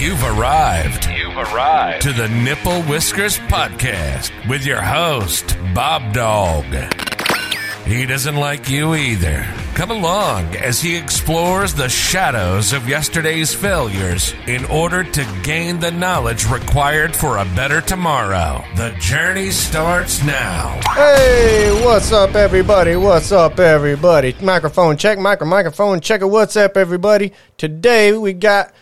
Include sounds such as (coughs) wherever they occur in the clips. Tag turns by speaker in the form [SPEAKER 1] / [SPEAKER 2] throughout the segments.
[SPEAKER 1] You've arrived. You've arrived to the Nipple Whiskers Podcast with your host, Bob Dog. He doesn't like you either. Come along as he explores the shadows of yesterday's failures in order to gain the knowledge required for a better tomorrow. The journey starts now.
[SPEAKER 2] Hey, what's up, everybody? What's up, everybody? Microphone check, micro microphone checker. What's up, everybody? Today we got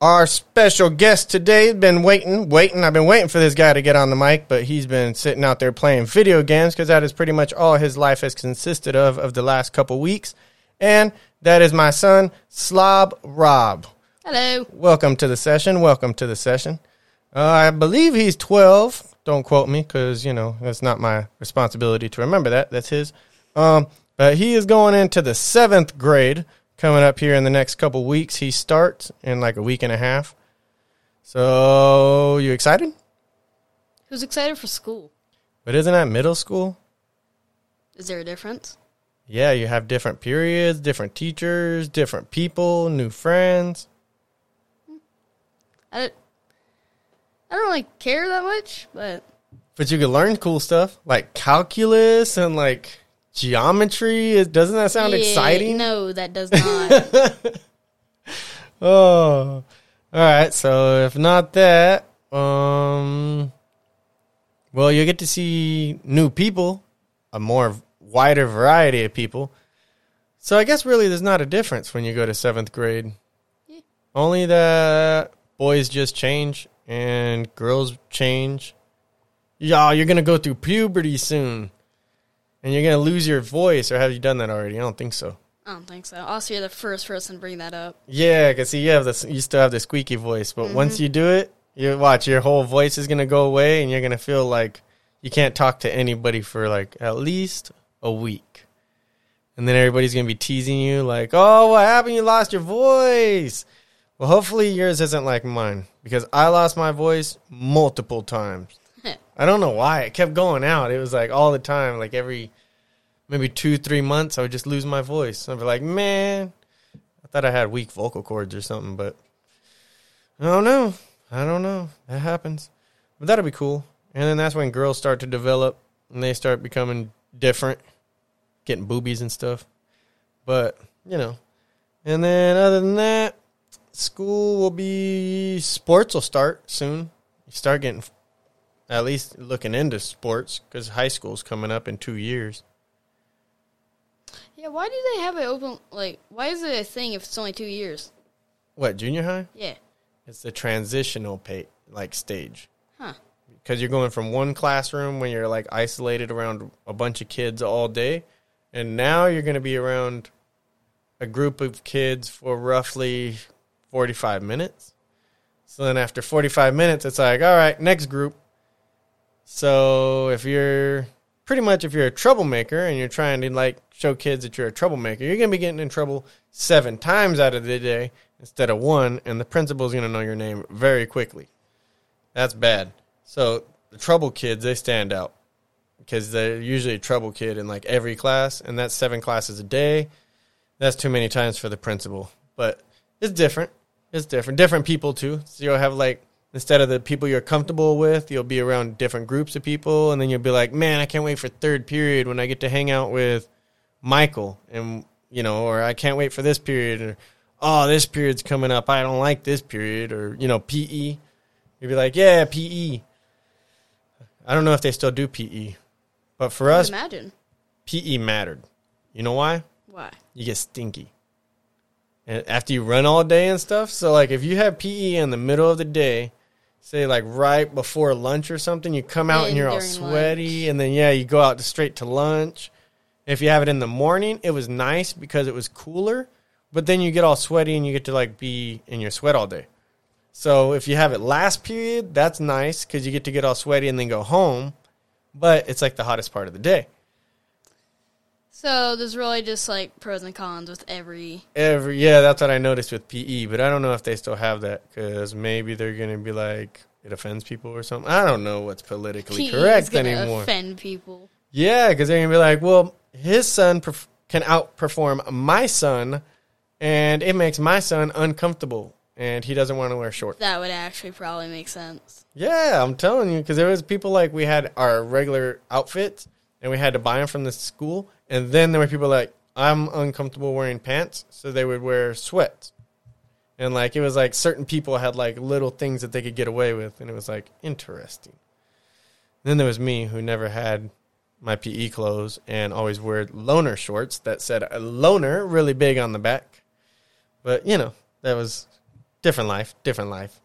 [SPEAKER 2] our special guest today. Has been waiting, waiting. I've been waiting for this guy to get on the mic, but he's been sitting out there playing video games because that is pretty much all his life has consisted of of the last couple weeks. And that is my son, Slob Rob.
[SPEAKER 3] Hello.
[SPEAKER 2] Welcome to the session. Welcome to the session. Uh, I believe he's 12. Don't quote me because, you know, that's not my responsibility to remember that. That's his. Um, but he is going into the seventh grade coming up here in the next couple weeks. He starts in like a week and a half. So, you excited?
[SPEAKER 3] Who's excited for school?
[SPEAKER 2] But isn't that middle school?
[SPEAKER 3] Is there a difference?
[SPEAKER 2] Yeah, you have different periods, different teachers, different people, new friends.
[SPEAKER 3] I don't, I don't really care that much, but
[SPEAKER 2] But you can learn cool stuff like calculus and like geometry. Doesn't that sound
[SPEAKER 3] Yeah,
[SPEAKER 2] exciting?
[SPEAKER 3] No, that does (laughs) not.
[SPEAKER 2] Oh, all right. So if not that, um, well, you get to see new people, a more wider variety of people. So I guess really there's not a difference when you go to seventh grade.
[SPEAKER 3] Yeah.
[SPEAKER 2] Only that boys just change and girls change. Yeah, you're gonna go through puberty soon, and you're gonna lose your voice. Or have you done that already? I don't think so.
[SPEAKER 3] I don't think so. Also, you're the first person to bring that up.
[SPEAKER 2] Yeah, cause see, you have this, you still have the squeaky voice, but once mm-hmm. you do it, you watch your whole voice is gonna go away, and you're gonna feel like you can't talk to anybody for like at least a week, and then everybody's gonna be teasing you like, "Oh, what happened? You lost your voice." Well, hopefully yours isn't like mine because I lost my voice multiple times. (laughs) I don't know why it kept going out. It was like all the time, like every maybe two, three months, I would just lose my voice. I'd be like, man, I thought I had weak vocal cords or something, but I don't know. I don't know. That happens. But that'll be cool. And then that's when girls start to develop and they start becoming different, getting boobies and stuff. But, you know. And then other than that, school will be sports will start soon. You start getting at least looking into sports because high school's coming up in two years.
[SPEAKER 3] Yeah, why do they have it open? Like, why is it a thing if it's only two years?
[SPEAKER 2] What junior high?
[SPEAKER 3] Yeah.
[SPEAKER 2] It's the transitional pay like stage
[SPEAKER 3] Huh.
[SPEAKER 2] because you're going from one classroom when you're like isolated around a bunch of kids all day, and now you're going to be around a group of kids for roughly 45 minutes. So then after 45 minutes, it's like, all right, next group. So if you're pretty much if you're a troublemaker and you're trying to like show kids that you're a troublemaker, you're gonna be getting in trouble seven times out of the day instead of one, and the principal's gonna know your name very quickly. That's bad. So the trouble kids they stand out because they're usually a trouble kid in like every class, and that's seven classes a day. That's too many times for the principal, but it's different. It's different. Different people too. So you'll have like instead of the people you're comfortable with, you'll be around different groups of people, and then you'll be like, man, I can't wait for third period when I get to hang out with Michael, and you know, or I can't wait for this period, or oh, this period's coming up. I don't like this period, or you know, PE. You'd be like, yeah, PE. I don't know if they still do PE, but for us,
[SPEAKER 3] imagine.
[SPEAKER 2] PE mattered. You know why?
[SPEAKER 3] Why?
[SPEAKER 2] you get stinky. And after you run all day and stuff, so like if you have PE in the middle of the day, say like right before lunch or something, you come out and you're all sweaty,
[SPEAKER 3] lunch.
[SPEAKER 2] and then yeah, you go out straight to lunch. If you have it in the morning, it was nice because it was cooler, but then you get all sweaty and you get to like be in your sweat all day. So if you have it last period, that's nice because you get to get all sweaty and then go home, but it's like the hottest part of the day.
[SPEAKER 3] So there's really just like pros and cons with every.
[SPEAKER 2] Every yeah, that's what I noticed with PE, but I don't know if they still have that because maybe they're gonna be like it offends people or something. I don't know what's politically
[SPEAKER 3] PE
[SPEAKER 2] correct anymore.
[SPEAKER 3] Offend people.
[SPEAKER 2] Yeah, because they're gonna be like, well, his son perf- can outperform my son, and it makes my son uncomfortable. and he doesn't want to wear shorts.
[SPEAKER 3] That would actually probably make sense.
[SPEAKER 2] Yeah, I'm telling you, because there was people like we had our regular outfits, and we had to buy them from the school, and then there were people like I'm uncomfortable wearing pants, so they would wear sweats, and like it was like certain people had like little things that they could get away with, and it was like interesting. Then there was me who never had my PE clothes and always wore loaner shorts that said a loaner really big on the back. But you know, that was different life, different life.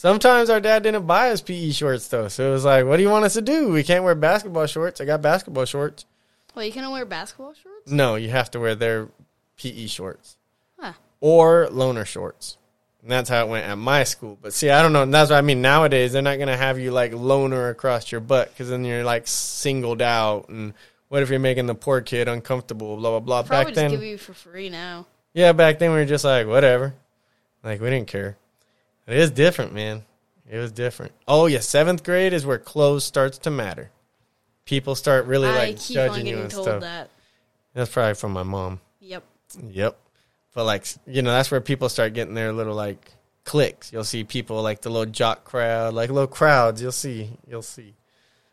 [SPEAKER 2] Sometimes our dad didn't buy us PE shorts though, so it was like, "What do you want us to do? We can't wear basketball shorts. I got basketball shorts."
[SPEAKER 3] Well, you can't wear basketball shorts.
[SPEAKER 2] No, you have to wear their PE shorts
[SPEAKER 3] Huh.
[SPEAKER 2] or loaner shorts. And that's how it went at my school. But see, I don't know. That's what I mean. Nowadays, they're not going to have you like loaner across your butt because then you're like singled out. And what if you're making the poor kid uncomfortable? Blah blah blah.
[SPEAKER 3] Probably
[SPEAKER 2] back
[SPEAKER 3] just
[SPEAKER 2] then,
[SPEAKER 3] give you for free now.
[SPEAKER 2] yeah, back then we were just like whatever. Like we didn't care. It is different, man. It was different. Oh yeah, seventh grade is where clothes starts to matter. People start really
[SPEAKER 3] I
[SPEAKER 2] like judging you and
[SPEAKER 3] told
[SPEAKER 2] stuff.
[SPEAKER 3] that.
[SPEAKER 2] That's probably from my mom.
[SPEAKER 3] Yep.
[SPEAKER 2] Yep. But like you know, that's where people start getting their little like cliques. You'll see people like the little jock crowd, like little crowds. You'll see, you'll see.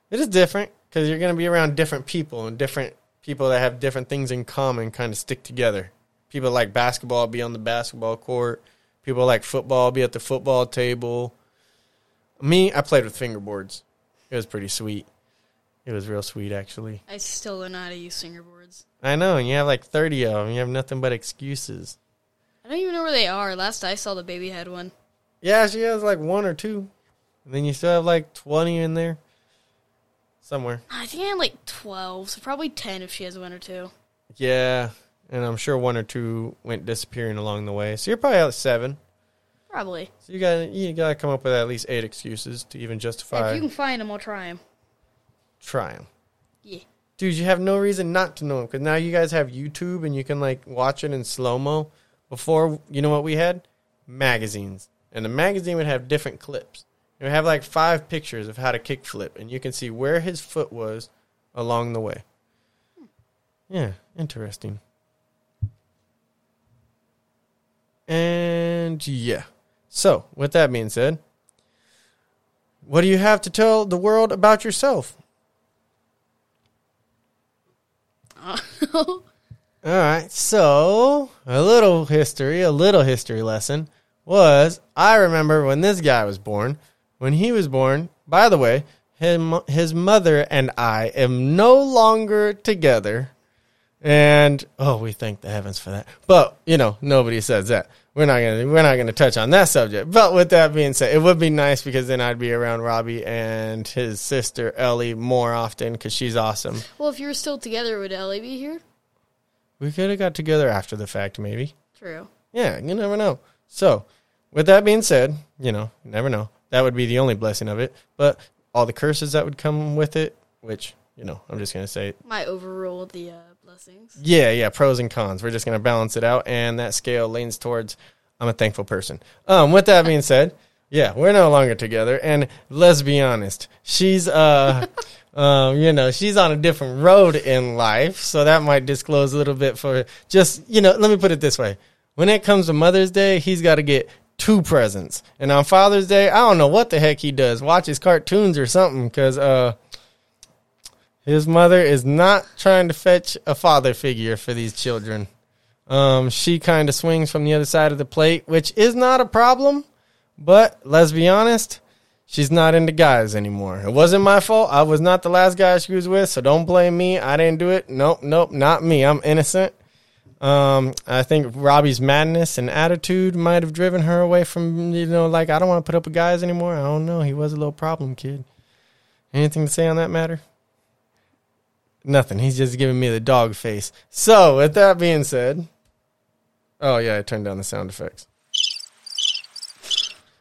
[SPEAKER 2] It is different because you're going to be around different people and different people that have different things in common, kind of stick together. People like basketball be on the basketball court. People like football be at the football table. Me, I played with fingerboards. It was pretty sweet. It was real sweet, actually.
[SPEAKER 3] I still don't know how to use fingerboards.
[SPEAKER 2] I know, and you have like 30 of them. You have nothing but excuses.
[SPEAKER 3] I don't even know where they are. Last I saw, the baby had one.
[SPEAKER 2] Yeah, she has like one or two. And then you still have like 20 in there. Somewhere.
[SPEAKER 3] I think I had like 12, so probably 10 if she has one or two.
[SPEAKER 2] Yeah. And I'm sure one or two went disappearing along the way. So you're probably at seven.
[SPEAKER 3] Probably.
[SPEAKER 2] So you got you got to come up with at least eight excuses to even justify.
[SPEAKER 3] if you can find them, I'll try them.
[SPEAKER 2] Try them.
[SPEAKER 3] Yeah.
[SPEAKER 2] Dude, you have no reason not to know them because now you guys have YouTube and you can like watch it in slow mo. Before, you know what we had? Magazines, and the magazine would have different clips. It would have like five pictures of how to kickflip, and you can see where his foot was along the way. Hmm. Yeah, interesting. And yeah. So, with that being said, what do you have to tell the world about yourself? (laughs) All right. So, a little history, a little history lesson was I remember when this guy was born. When he was born, by the way, him, his mother and I am no longer together. And oh, we thank the heavens for that. But, you know, nobody says that. We're not going to we're not to touch on that subject. But with that being said, it would be nice because then I'd be around Robbie and his sister Ellie more often cuz she's awesome.
[SPEAKER 3] Well, if you were still together, would Ellie be here?
[SPEAKER 2] We could have got together after the fact, maybe.
[SPEAKER 3] True.
[SPEAKER 2] Yeah, you never know. So, with that being said, you know, you never know. That would be the only blessing of it. But all the curses that would come with it, which, you know, I'm just going to say,
[SPEAKER 3] Might overrule the uh,
[SPEAKER 2] yeah, yeah, pros and cons. We're just going to balance it out. And that scale leans towards I'm a thankful person. Um, with that being said, yeah, we're no longer together. And let's be honest, she's, uh, (laughs) um, you know, she's on a different road in life. So that might disclose a little bit for just, you know, let me put it this way. When it comes to Mother's Day, he's got to get two presents. And on Father's Day, I don't know what the heck he does. Watches cartoons or something because, uh, his mother is not trying to fetch a father figure for these children. Um, she kind of swings from the other side of the plate, which is not a problem. But let's be honest, she's not into guys anymore. It wasn't my fault. I was not the last guy she was with, so don't blame me. I didn't do it. Nope, nope, not me. I'm innocent. Um, I think Robbie's madness and attitude might have driven her away from, you know, like, I don't want to put up with guys anymore. I don't know. He was a little problem kid. Anything to say on that matter? Nothing. He's just giving me the dog face. So, with that being said, oh yeah, I turned down the sound effects.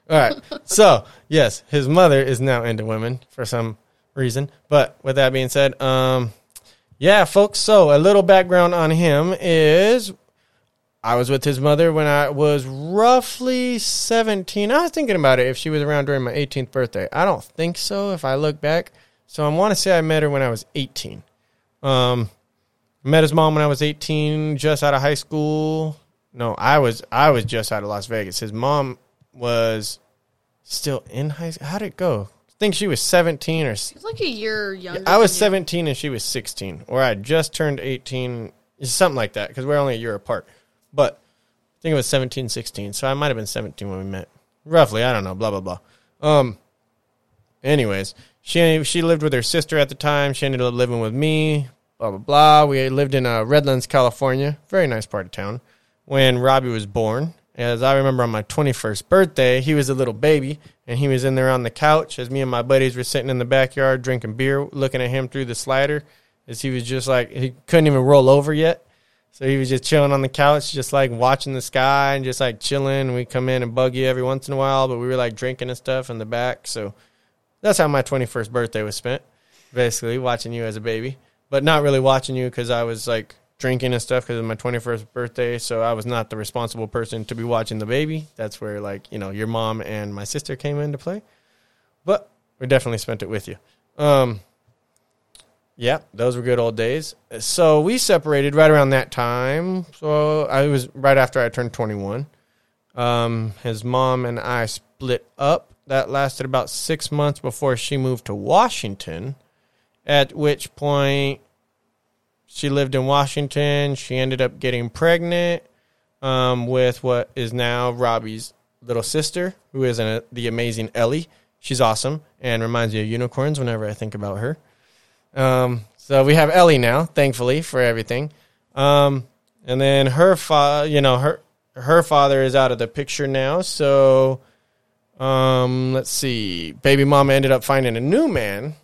[SPEAKER 2] All right. (laughs) So, yes, his mother is now into women for some reason. But with that being said, um, yeah, folks. So, a little background on him is I was with his mother when I was roughly 17. I was thinking about it if she was around during my 18th birthday. I don't think so if I look back. So, I want to say I met her when I was 18. Um, met his mom when I was 18, just out of high school. No, I was I was just out of Las Vegas. His mom was still in high school. How did it go? I think she was 17 or
[SPEAKER 3] like a year younger.
[SPEAKER 2] I was
[SPEAKER 3] than you.
[SPEAKER 2] 17 and she was 16, or I just turned 18, something like that, because we're only a year apart. But I think it was 17, 16, so I might have been 17 when we met, roughly. I don't know. Blah blah blah. Um. Anyways, she she lived with her sister at the time. She ended up living with me. Blah blah blah. We lived in uh, Redlands, California, very nice part of town. When Robbie was born, as I remember, on my 21st birthday, he was a little baby, and he was in there on the couch as me and my buddies were sitting in the backyard drinking beer, looking at him through the slider, as he was just like he couldn't even roll over yet. So he was just chilling on the couch, just like watching the sky and just like chilling. We come in and bug you every once in a while, but we were like drinking and stuff in the back. So that's how my 21st birthday was spent, basically watching you as a baby, but not really watching you because I was like drinking and stuff because was my 21st birthday. So I was not the responsible person to be watching the baby. That's where like, you know, your mom and my sister came into play, but we definitely spent it with you. Um, yeah, those were good old days. So we separated right around that time. So I was right after I turned 21. Um, his mom and I split up. That lasted about six months before she moved to Washington, at which point she lived in Washington. She ended up getting pregnant um, with what is now Robbie's little sister, who is an, the amazing Ellie. She's awesome and reminds me of unicorns whenever I think about her. Um, so we have Ellie now, thankfully for everything. Um, and then her fa- you know, her her father is out of the picture now. So, um, let's see. Baby mama ended up finding a new man.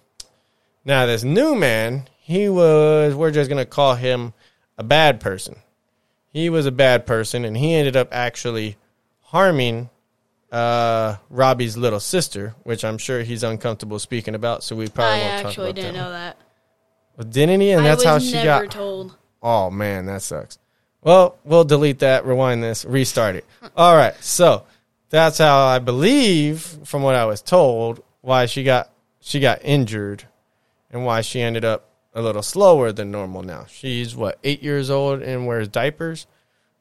[SPEAKER 2] Now this new man, he was we're just gonna call him a bad person. He was a bad person, and he ended up actually harming uh, Robbie's little sister, which I'm sure he's uncomfortable speaking about. So we probably
[SPEAKER 3] I
[SPEAKER 2] won't talk about that.
[SPEAKER 3] I actually didn't know that.
[SPEAKER 2] Well, didn't he? And
[SPEAKER 3] I
[SPEAKER 2] that's how she got.
[SPEAKER 3] told.
[SPEAKER 2] Oh man, that sucks. Well, we'll delete that, rewind this, restart it. All right, so that's how I believe, from what I was told, why she got she got injured, and why she ended up a little slower than normal. Now she's what eight years old and wears diapers.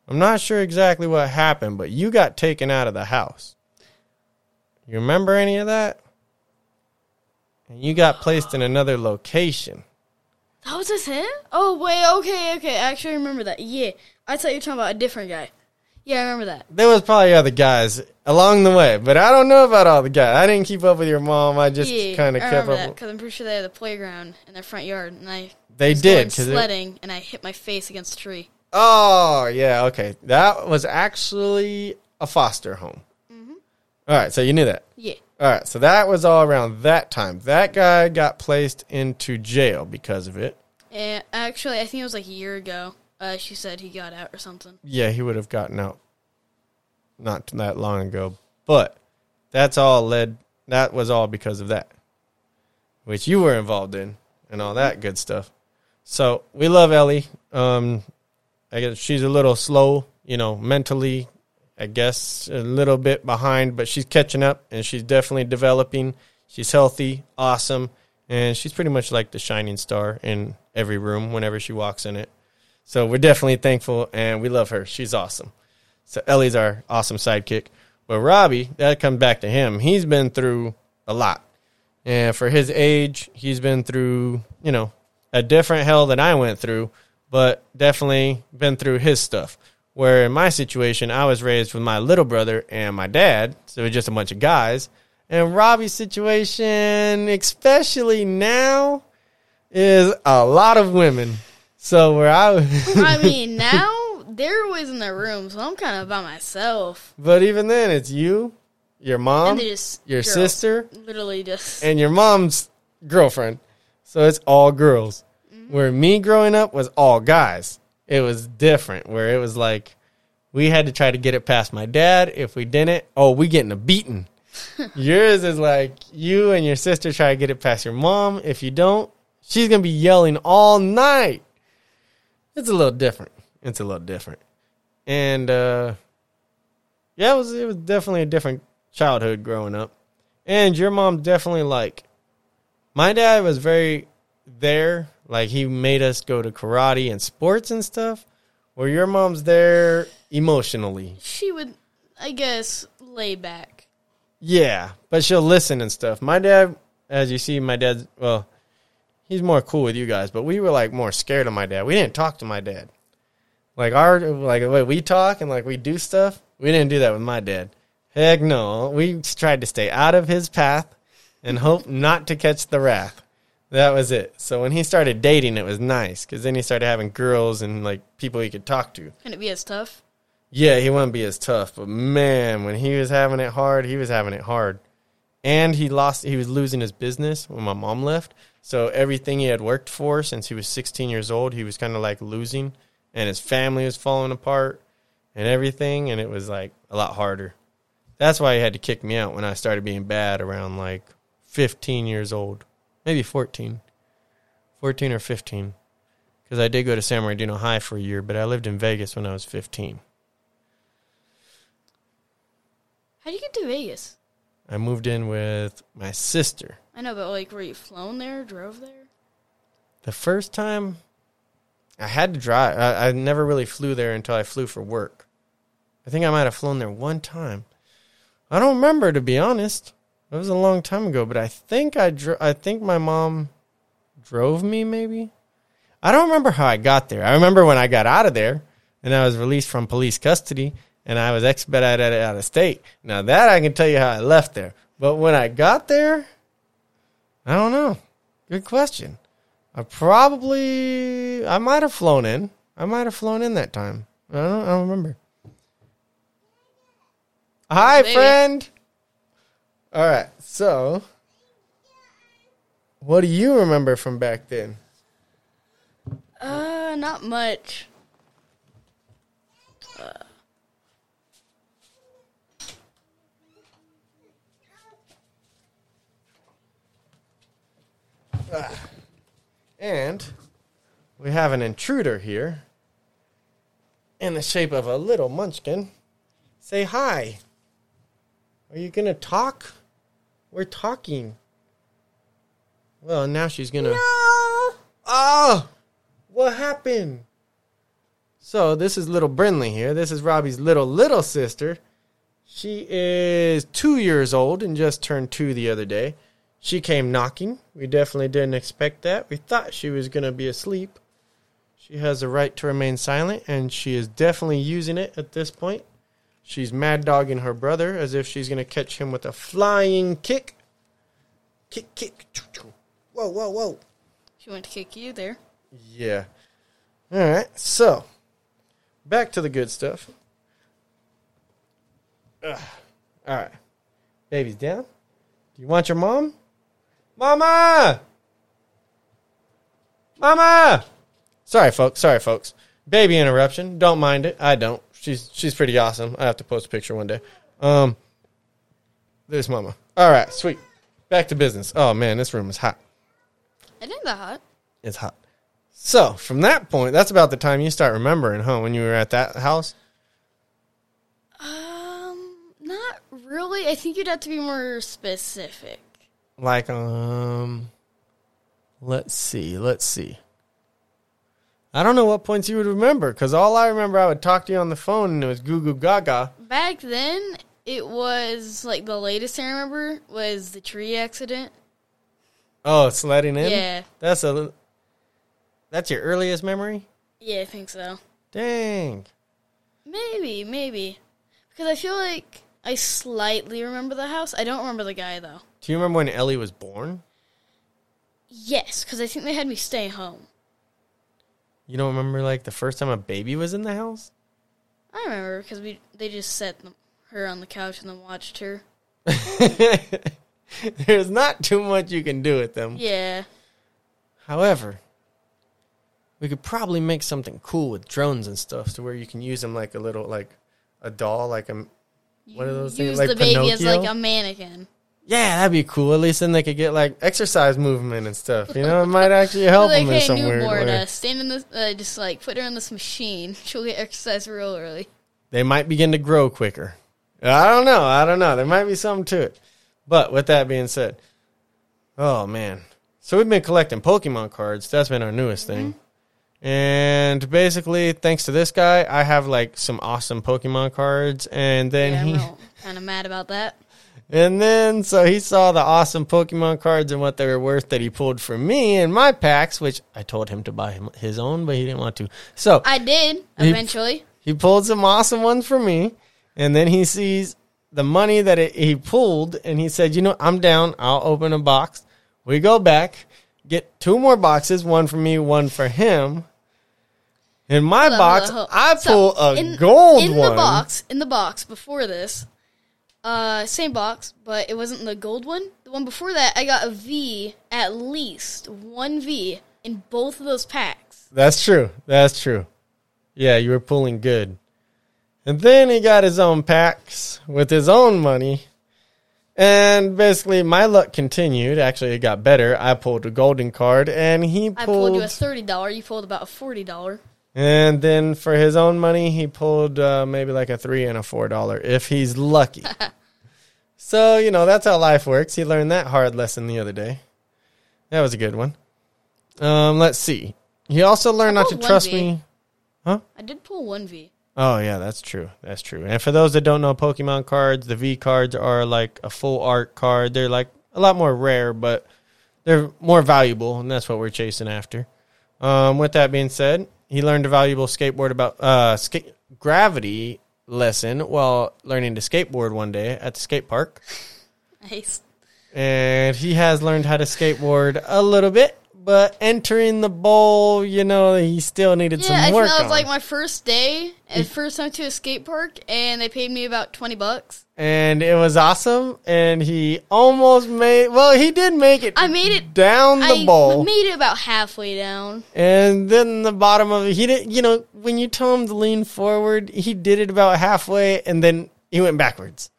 [SPEAKER 2] I'm not sure exactly what happened, but you got taken out of the house. You remember any of that? And you got placed in another location.
[SPEAKER 3] That was just him? Oh wait, okay, okay. I actually remember that. Yeah, I thought you were talking about a different guy. Yeah, I remember that.
[SPEAKER 2] There was probably other guys along the way, but I don't know about all the guys. I didn't keep up with your mom. I just
[SPEAKER 3] yeah,
[SPEAKER 2] kind of kept up.
[SPEAKER 3] because I'm pretty sure they had the playground in their front yard, and I
[SPEAKER 2] They
[SPEAKER 3] was
[SPEAKER 2] did
[SPEAKER 3] sledding, and I hit my face against a tree.
[SPEAKER 2] oh yeah, okay, that was actually a foster home.
[SPEAKER 3] Mm-hmm.
[SPEAKER 2] All right, so you knew that.
[SPEAKER 3] Yeah,
[SPEAKER 2] All right, so that was all around that time. That guy got placed into jail because of it.
[SPEAKER 3] and actually, I think it was like a year ago. Uh, she said he got out or something.
[SPEAKER 2] Yeah, he would have gotten out not that long ago. But that's all led that was all because of that. Which you were involved in and all that good stuff. So we love Ellie. Um I guess she's a little slow, you know, mentally, I guess a little bit behind, but she's catching up and she's definitely developing. She's healthy, awesome, and she's pretty much like the shining star in every room whenever she walks in it. So we're definitely thankful and we love her. She's awesome. So Ellie's our awesome sidekick. But Robbie, that comes back to him. He's been through a lot. And for his age, he's been through, you know, a different hell than I went through, but definitely been through his stuff. Where in my situation, I was raised with my little brother and my dad, so it was just a bunch of guys. And Robbie's situation, especially now, is a lot of women. So where I, was
[SPEAKER 3] I (laughs) mean, now they're always in their room, so I'm kind of by myself.
[SPEAKER 2] but even then, it's you, your mom, your
[SPEAKER 3] girls.
[SPEAKER 2] sister,
[SPEAKER 3] literally just
[SPEAKER 2] and your mom's girlfriend. So it's all girls. Mm-hmm. Where me growing up was all guys. It was different. Where it was like we had to try to get it past my dad. If we didn't, oh, we getting a beating. (laughs) Yours is like you and your sister try to get it past your mom. If you don't, she's gonna be yelling all night. It's a little different. It's a little different. And uh yeah, it was it was definitely a different childhood growing up. And your mom definitely like my dad was very there, like he made us go to karate and sports and stuff. Where your mom's there emotionally.
[SPEAKER 3] she would, I guess, lay back.
[SPEAKER 2] Yeah, but she'll listen and stuff. My dad, as you see, my dad's well, he's more cool with you guys, but we were like more scared of my dad. We didn't talk to my dad. Like our like the way we talk and like we do stuff, we didn't do that with my dad. Heck no. We tried to stay out of his path and hope not to catch the wrath. That was it. So when he started dating, it was nice because then he started having girls and like people he could talk to.
[SPEAKER 3] Can it be as tough?
[SPEAKER 2] Yeah, he wouldn't be as tough, but man, when he was having it hard, he was having it hard. And he lost he was losing his business when my mom left. So everything he had worked for since he was 16 years old, he was kind of like losing and his family was falling apart and everything and it was like a lot harder. That's why he had to kick me out when I started being bad around like 15 years old. Maybe 14. 14 or 15. Cuz I did go to San Bernardino High for a year, but I lived in Vegas when I was 15.
[SPEAKER 3] How do you get to Vegas?
[SPEAKER 2] I moved in with my sister.
[SPEAKER 3] I know, but like, were you flown there, drove there?
[SPEAKER 2] The first time I had to drive, I, I never really flew there until I flew for work. I think I might have flown there one time. I don't remember to be honest. It was a long time ago, but I think I dro- I think my mom drove me maybe. I don't remember how I got there. I remember when I got out of there and I was released from police custody and I was expedited out of state. Now that I can tell you how I left there. But when I got there, I don't know. Good question. I probably I might have flown in. I might have flown in that time. I don't, I don't remember. Hi,
[SPEAKER 3] Maybe.
[SPEAKER 2] friend. All right. So, what do you remember from back then?
[SPEAKER 3] Uh, not much. Ah.
[SPEAKER 2] And we have an intruder here in the shape of a little munchkin. Say hi. Are you going to talk? We're talking. Well, now she's going to. No! Oh! What happened? So, this is little Brinley here. This is Robbie's little, little sister. She is two years old and just turned two the other day. She came knocking. We definitely didn't expect that. We thought she was going to be asleep. She has a right to remain silent, and she is definitely using it at this point. She's mad dogging her brother as if she's going to catch him with a flying kick. Kick, kick. Whoa, whoa, whoa.
[SPEAKER 3] She went to kick you there.
[SPEAKER 2] Yeah. All right. So, back to the good stuff. Ugh. All right. Baby's down. Do you want your mom? Mama! Mama! Sorry, folks. Sorry, folks. Baby interruption. Don't mind it. I don't. She's she's pretty awesome. I have to post a picture one day. Um, there's Mama. All right, sweet. Back to business. Oh man, this room is hot.
[SPEAKER 3] It ain't that hot.
[SPEAKER 2] It's hot. So from that point, that's about the time you start remembering, huh? When you were at that house.
[SPEAKER 3] Um, not really. I think you'd have to be more specific.
[SPEAKER 2] Like, um, let's see, let's see. I don't know what points you would remember because all I remember, I would talk to you on the phone and it was goo goo gaga.
[SPEAKER 3] Back then, it was like the latest I remember was the tree accident.
[SPEAKER 2] Oh, sledding in.
[SPEAKER 3] Yeah.
[SPEAKER 2] that's a. That's your earliest memory.
[SPEAKER 3] Yeah, I think so.
[SPEAKER 2] Dang.
[SPEAKER 3] Maybe, maybe. Because I feel like I slightly remember the house. I don't remember the guy, though.
[SPEAKER 2] Do you remember when Ellie was born?
[SPEAKER 3] Yes, because I think they had me stay home.
[SPEAKER 2] You don't remember like the first time a baby was in the house?
[SPEAKER 3] I remember because we they just set them, her on the couch and then watched her. (laughs)
[SPEAKER 2] There's not too much you can do with them.
[SPEAKER 3] Yeah.
[SPEAKER 2] However, we could probably make something cool with drones and stuff to where you can use them like a little like a doll, like a What are those things, like
[SPEAKER 3] the baby as
[SPEAKER 2] Pinocchio?
[SPEAKER 3] like a mannequin.
[SPEAKER 2] Yeah, that'd be cool. At least then they could get like exercise movement and stuff. You know, it might actually (laughs) help
[SPEAKER 3] like,
[SPEAKER 2] them in
[SPEAKER 3] hey,
[SPEAKER 2] some weird
[SPEAKER 3] newborn,
[SPEAKER 2] way.
[SPEAKER 3] uh, stand in this, uh, just like put her in this machine. (laughs) She'll get exercise real early.
[SPEAKER 2] They might begin to grow quicker. I don't know. I don't know. There might be something to it. But with that being said, oh man. So we've been collecting Pokemon cards. That's been our newest thing. And basically, thanks to this guy, I have like some awesome Pokemon cards. And then
[SPEAKER 3] Yeah,
[SPEAKER 2] he,
[SPEAKER 3] kind of mad about that.
[SPEAKER 2] And then so he saw the awesome Pokemon cards and what they were worth that he pulled from me and my packs, which I told him to buy him his own, but he didn't want to. So
[SPEAKER 3] I did eventually.
[SPEAKER 2] he pulled some awesome ones for me, and then he sees the money that it, he pulled, and he said, "You know, I'm down. I'll open a box." We go back, get two more boxes, one for me, one for him. In my box,
[SPEAKER 3] hold on, hold
[SPEAKER 2] I
[SPEAKER 3] on. So,
[SPEAKER 2] pull a
[SPEAKER 3] in-
[SPEAKER 2] gold
[SPEAKER 3] in
[SPEAKER 2] one.
[SPEAKER 3] the box. In the box before this, uh, same box, but it wasn't the gold one. The one before that, I got a V, at least one V in both of those packs.
[SPEAKER 2] That's true. That's true. Yeah, you were pulling good. And then he got his own packs with his own money. And basically, my luck continued. Actually, it got better. I pulled a golden card, and he
[SPEAKER 3] I
[SPEAKER 2] pulled.
[SPEAKER 3] pulled you a thirty dollar. You pulled about a forty dollar.
[SPEAKER 2] And then for his own money, he pulled uh, maybe like a three and a four dollar if he's lucky. (laughs) so you know that's how life works. He learned that hard lesson the other day. That was a good one. Um, let's see. He also learned not to trust
[SPEAKER 3] V.
[SPEAKER 2] me. Huh?
[SPEAKER 3] I did pull one V.
[SPEAKER 2] Oh yeah, that's true. That's true. And for those that don't know Pokemon cards, the V cards are like a full art card. They're like a lot more rare, but they're more valuable, and that's what we're chasing after. Um, with that being said, he learned a valuable skateboard about uh skate gravity lesson while learning to skateboard one day at the skate park.
[SPEAKER 3] Nice.
[SPEAKER 2] And he has learned how to skateboard a little bit, but entering the bowl, you know, he still needed
[SPEAKER 3] Yeah, I
[SPEAKER 2] some work
[SPEAKER 3] that was
[SPEAKER 2] on.
[SPEAKER 3] like my first day, and first time to a skate park, and they paid me about twenty bucks.
[SPEAKER 2] and it was awesome. And he almost made. Well, he did make it.
[SPEAKER 3] I made it
[SPEAKER 2] down the
[SPEAKER 3] I
[SPEAKER 2] bowl,
[SPEAKER 3] made it about halfway down.
[SPEAKER 2] and then the bottom of it. He didn't. You know, when you tell him to lean forward, he did it about halfway, and then he went backwards.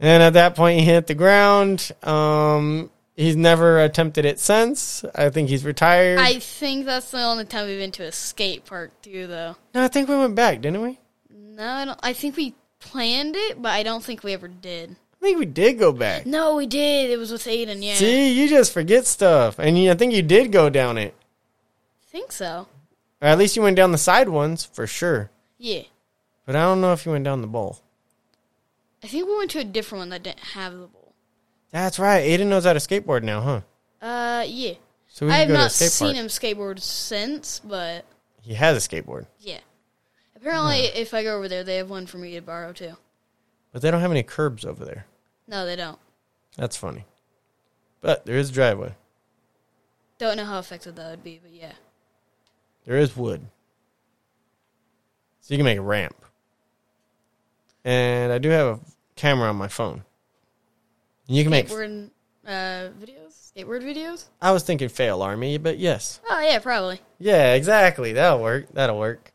[SPEAKER 2] And at that point, he hit the ground. Um, he's never attempted it since. I think he's retired.
[SPEAKER 3] I think that's the only time we've been to a skate park too, though.
[SPEAKER 2] no, I think we went back, didn't we?
[SPEAKER 3] No, I don't. I think we planned it, but I don't think we ever did.
[SPEAKER 2] I think we did go back.
[SPEAKER 3] No, we did. It was with Aiden. Yeah,
[SPEAKER 2] See, you just forget stuff, and you, I think you did go down it,
[SPEAKER 3] I think so.
[SPEAKER 2] or at least you went down the side ones for sure.
[SPEAKER 3] Yeah,
[SPEAKER 2] But I don't know if you went down the bowl.
[SPEAKER 3] I think we went to a different one that didn't have the bowl.
[SPEAKER 2] That's right. Aiden knows how to skateboard now, huh?
[SPEAKER 3] Uh, yeah.
[SPEAKER 2] So we
[SPEAKER 3] I have
[SPEAKER 2] go to a
[SPEAKER 3] not seen him skateboard since, but
[SPEAKER 2] He has a skateboard,
[SPEAKER 3] yeah. Apparently, if I go over there, they have one for me to borrow too.
[SPEAKER 2] but they don't have any curbs over there.
[SPEAKER 3] No, they don't.
[SPEAKER 2] That's funny. But there is a driveway.
[SPEAKER 3] Don't know how effective that would be, but yeah.
[SPEAKER 2] There is wood. So you can make a ramp. And I do have a camera on my phone. You can make.
[SPEAKER 3] Skateboard uh, videos, skateboard videos.
[SPEAKER 2] I was thinking FailArmy, but yes.
[SPEAKER 3] Oh yeah, probably.
[SPEAKER 2] Yeah, exactly. That'll work. That'll work.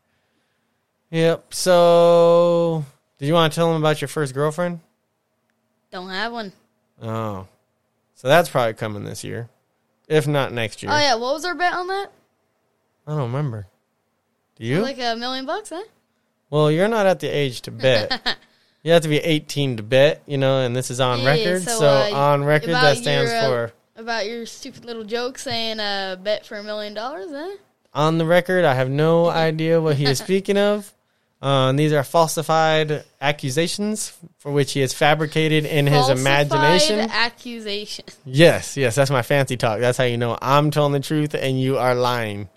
[SPEAKER 2] Yep. So, did you want to tell them about your first girlfriend?
[SPEAKER 3] Don't have one.
[SPEAKER 2] Oh, so that's probably coming this year, if not next year.
[SPEAKER 3] Oh yeah, what was our bet on that?
[SPEAKER 2] I don't remember. Do you?
[SPEAKER 3] Like a million bucks, huh?
[SPEAKER 2] well, you're not at the age to bet. (laughs) you have to be 18 to bet, you know, and this is on
[SPEAKER 3] Yeah,
[SPEAKER 2] record.
[SPEAKER 3] so,
[SPEAKER 2] So,
[SPEAKER 3] uh,
[SPEAKER 2] on record, that stands
[SPEAKER 3] your, uh,
[SPEAKER 2] for
[SPEAKER 3] About your stupid little joke saying uh bet for a million dollars, huh?
[SPEAKER 2] on the record. I have no (laughs) idea what he is (laughs) speaking of. Uh, and these are falsified accusations for which he has fabricated in his imagination.
[SPEAKER 3] accusation.
[SPEAKER 2] Yes, yes, that's my fancy talk. That's how you know I'm telling the truth and you are lying.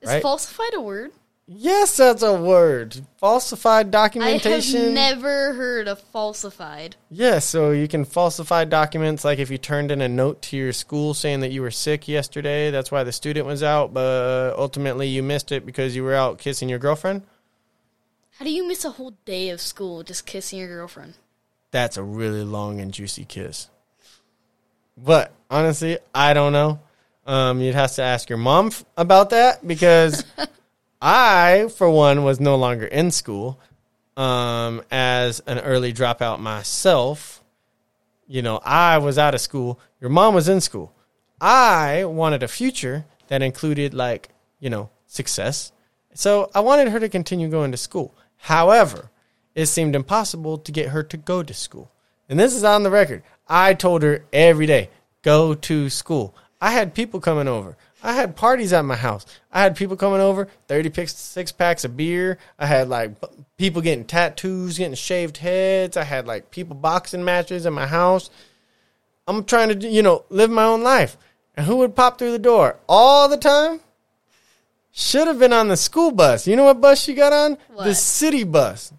[SPEAKER 3] Is
[SPEAKER 2] Right.
[SPEAKER 3] falsified a word?
[SPEAKER 2] Yes, that's a word. Falsified documentation.
[SPEAKER 3] I have never heard of falsified.
[SPEAKER 2] Yes, so you can falsify documents like if you turned in a note to your school saying that you were sick yesterday, that's why the student was out, but ultimately you missed it because you were out kissing your girlfriend.
[SPEAKER 3] How do you miss a whole day of school just kissing your girlfriend?
[SPEAKER 2] That's a really long and juicy kiss. But honestly, I don't know. Um, you'd have to ask your mom f- about that because (laughs) I, for one, was no longer in school. Um, as an early dropout myself, you know, I was out of school. Your mom was in school. I wanted a future that included, like, you know, success. So I wanted her to continue going to school. However, it seemed impossible to get her to go to school. And this is on the record. I told her every day, go to school. I had people coming over. I had parties at my house. I had people coming over, 30 picks, six packs of beer. I had like people getting tattoos, getting shaved heads. I had like people boxing matches in my house. I'm trying to, you know, live my own life. And who would pop through the door all the time? Should have been on the school bus. You know what bus she got on? The city bus.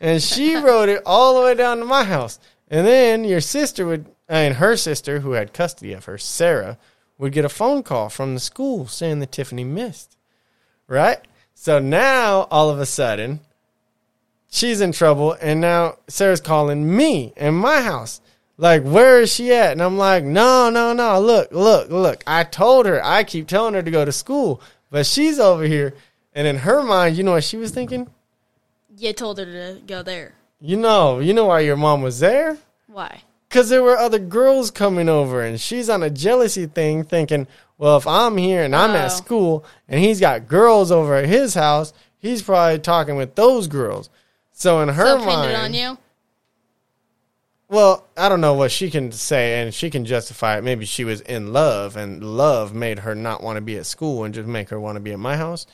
[SPEAKER 2] And she (laughs) rode it all the way down to my house. And then your sister would, and her sister, who had custody of her, Sarah, would get a phone call from the school saying that Tiffany missed. Right? So now, all of a sudden, she's in trouble. And now Sarah's calling me in my house. Like, where is she at? And I'm like, no, no, no. Look, look, look. I told her, I keep telling her to go to school, but she's over here. And in her mind, you know what she was thinking?
[SPEAKER 3] You told her to go there.
[SPEAKER 2] You know, you know why your mom was there?
[SPEAKER 3] Why?
[SPEAKER 2] Because there were other girls coming over, and she's on a jealousy thing, thinking, well, if I'm here and I'm
[SPEAKER 3] Oh.
[SPEAKER 2] at school and he's got girls over at his house, he's probably talking with those girls. So in her
[SPEAKER 3] so
[SPEAKER 2] mind,
[SPEAKER 3] on you.
[SPEAKER 2] well, I don't know what she can say, and she can justify it. Maybe she was in love, and love made her not want to be at school and just make her want to be at my house.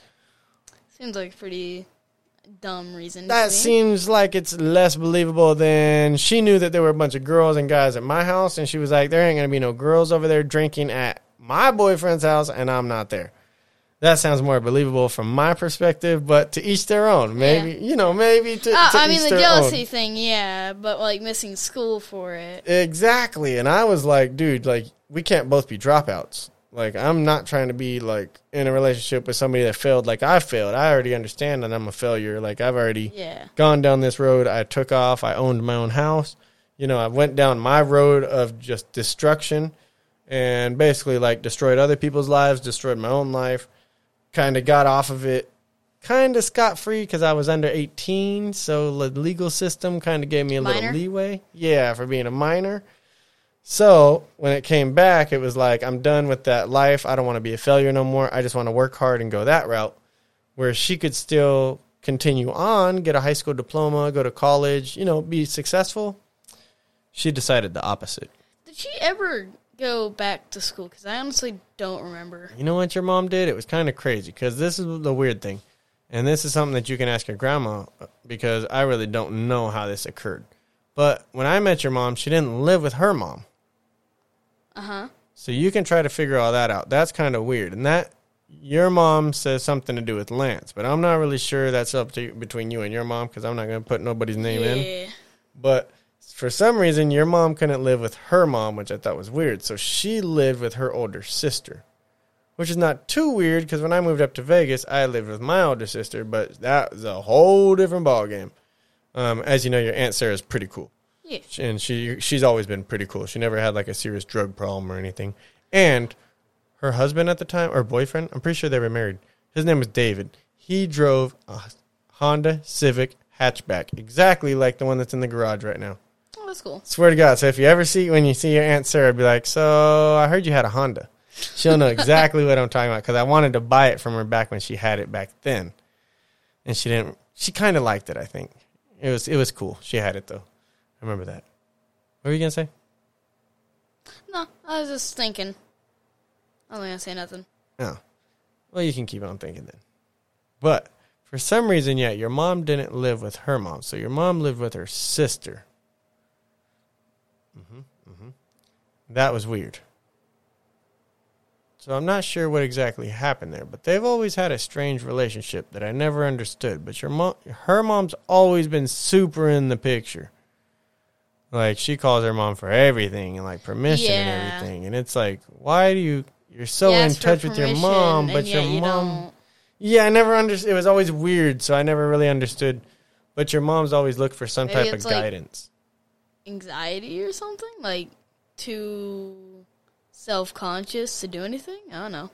[SPEAKER 3] Seems like pretty dumb reason.
[SPEAKER 2] That seems like it's less believable than she knew that there were a bunch of girls and guys at my house, and she was like, "There ain't gonna be no girls over there drinking at my boyfriend's house, and I'm not there." That sounds more believable from my perspective, but to each their own. Maybe you know, maybe to,
[SPEAKER 3] Uh,
[SPEAKER 2] to
[SPEAKER 3] I mean, the jealousy
[SPEAKER 2] own.
[SPEAKER 3] thing, yeah, but like missing school for it.
[SPEAKER 2] Exactly, and I was like, dude, like we can't both be dropouts. Like I'm not trying to be like in a relationship with somebody that failed like I failed. I already understand that I'm a failure. Like I've already
[SPEAKER 3] Yeah.
[SPEAKER 2] gone down this road. I took off. I owned my own house. You know, I went down my road of just destruction and basically like destroyed other people's lives, destroyed my own life. Kind of got off of it kind of scot free because I was under 18. So the legal system kind of gave me a
[SPEAKER 3] Minor?
[SPEAKER 2] little leeway. Yeah, for being a minor. So when it came back, it was like, I'm done with that life. I don't want to be a failure no more. I just want to work hard and go that route. Where she could still continue on, get a high school diploma, go to college, you know, be successful. She decided the opposite.
[SPEAKER 3] Did she ever go back to school? Because I honestly don't remember.
[SPEAKER 2] You know what your mom did? It was kind of crazy because this is the weird thing. And this is something that you can ask your grandma because I really don't know how this occurred. But when I met your mom, she didn't live with her mom.
[SPEAKER 3] Uh huh.
[SPEAKER 2] So you can try to figure all that out. That's kind of weird. And that your mom says something to do with Lance, but I'm not really sure that's up to between you and your mom because I'm not going to put nobody's name in. But for some reason, your mom couldn't live with her mom, which I thought was weird. So she lived with her older sister, which is not too weird because when I moved up to Vegas, I lived with my older sister, but that was a whole different ballgame. Um, as you know, your aunt Sarah is pretty cool
[SPEAKER 3] Yeah.
[SPEAKER 2] and she she's always been pretty cool. She never had like a serious drug problem or anything. And her husband at the time or boyfriend, I'm pretty sure they were married. His name was David. He drove a Honda Civic hatchback, exactly like the one that's in the garage right now.
[SPEAKER 3] Oh, that's cool.
[SPEAKER 2] Swear to God. So if you ever see when you see your aunt Sarah, be like, "So I heard you had a Honda." She'll know exactly what I'm talking about because I wanted to buy it from her back when she had it back then, and she didn't. She kind of liked it. I think it was it was cool. She had it though. I remember that. What were you gonna say?
[SPEAKER 3] No, I was just thinking. I'm not gonna say nothing.
[SPEAKER 2] Oh, well, you can keep on thinking then. But for some reason, yeah, your mom didn't live with her mom, so your mom lived with her sister. Mm-hmm. Mm-hmm. That was weird. So I'm not sure what exactly happened there, but they've always had a strange relationship that I never understood. But your mom, her mom's always been super in the picture. Like she calls her mom for everything and like permission
[SPEAKER 3] Yeah.
[SPEAKER 2] and everything, and it's like, why do you? You're so
[SPEAKER 3] You
[SPEAKER 2] in
[SPEAKER 3] ask for
[SPEAKER 2] touch with your
[SPEAKER 3] permission,
[SPEAKER 2] mom,
[SPEAKER 3] and
[SPEAKER 2] but
[SPEAKER 3] yet
[SPEAKER 2] your
[SPEAKER 3] you
[SPEAKER 2] mom.
[SPEAKER 3] don't.
[SPEAKER 2] Yeah, I never understood. It was always weird, so I never really understood. But your mom's always looked for some
[SPEAKER 3] Maybe
[SPEAKER 2] type of
[SPEAKER 3] it's like-
[SPEAKER 2] guidance.
[SPEAKER 3] anxiety or something like too self-conscious to do anything i don't know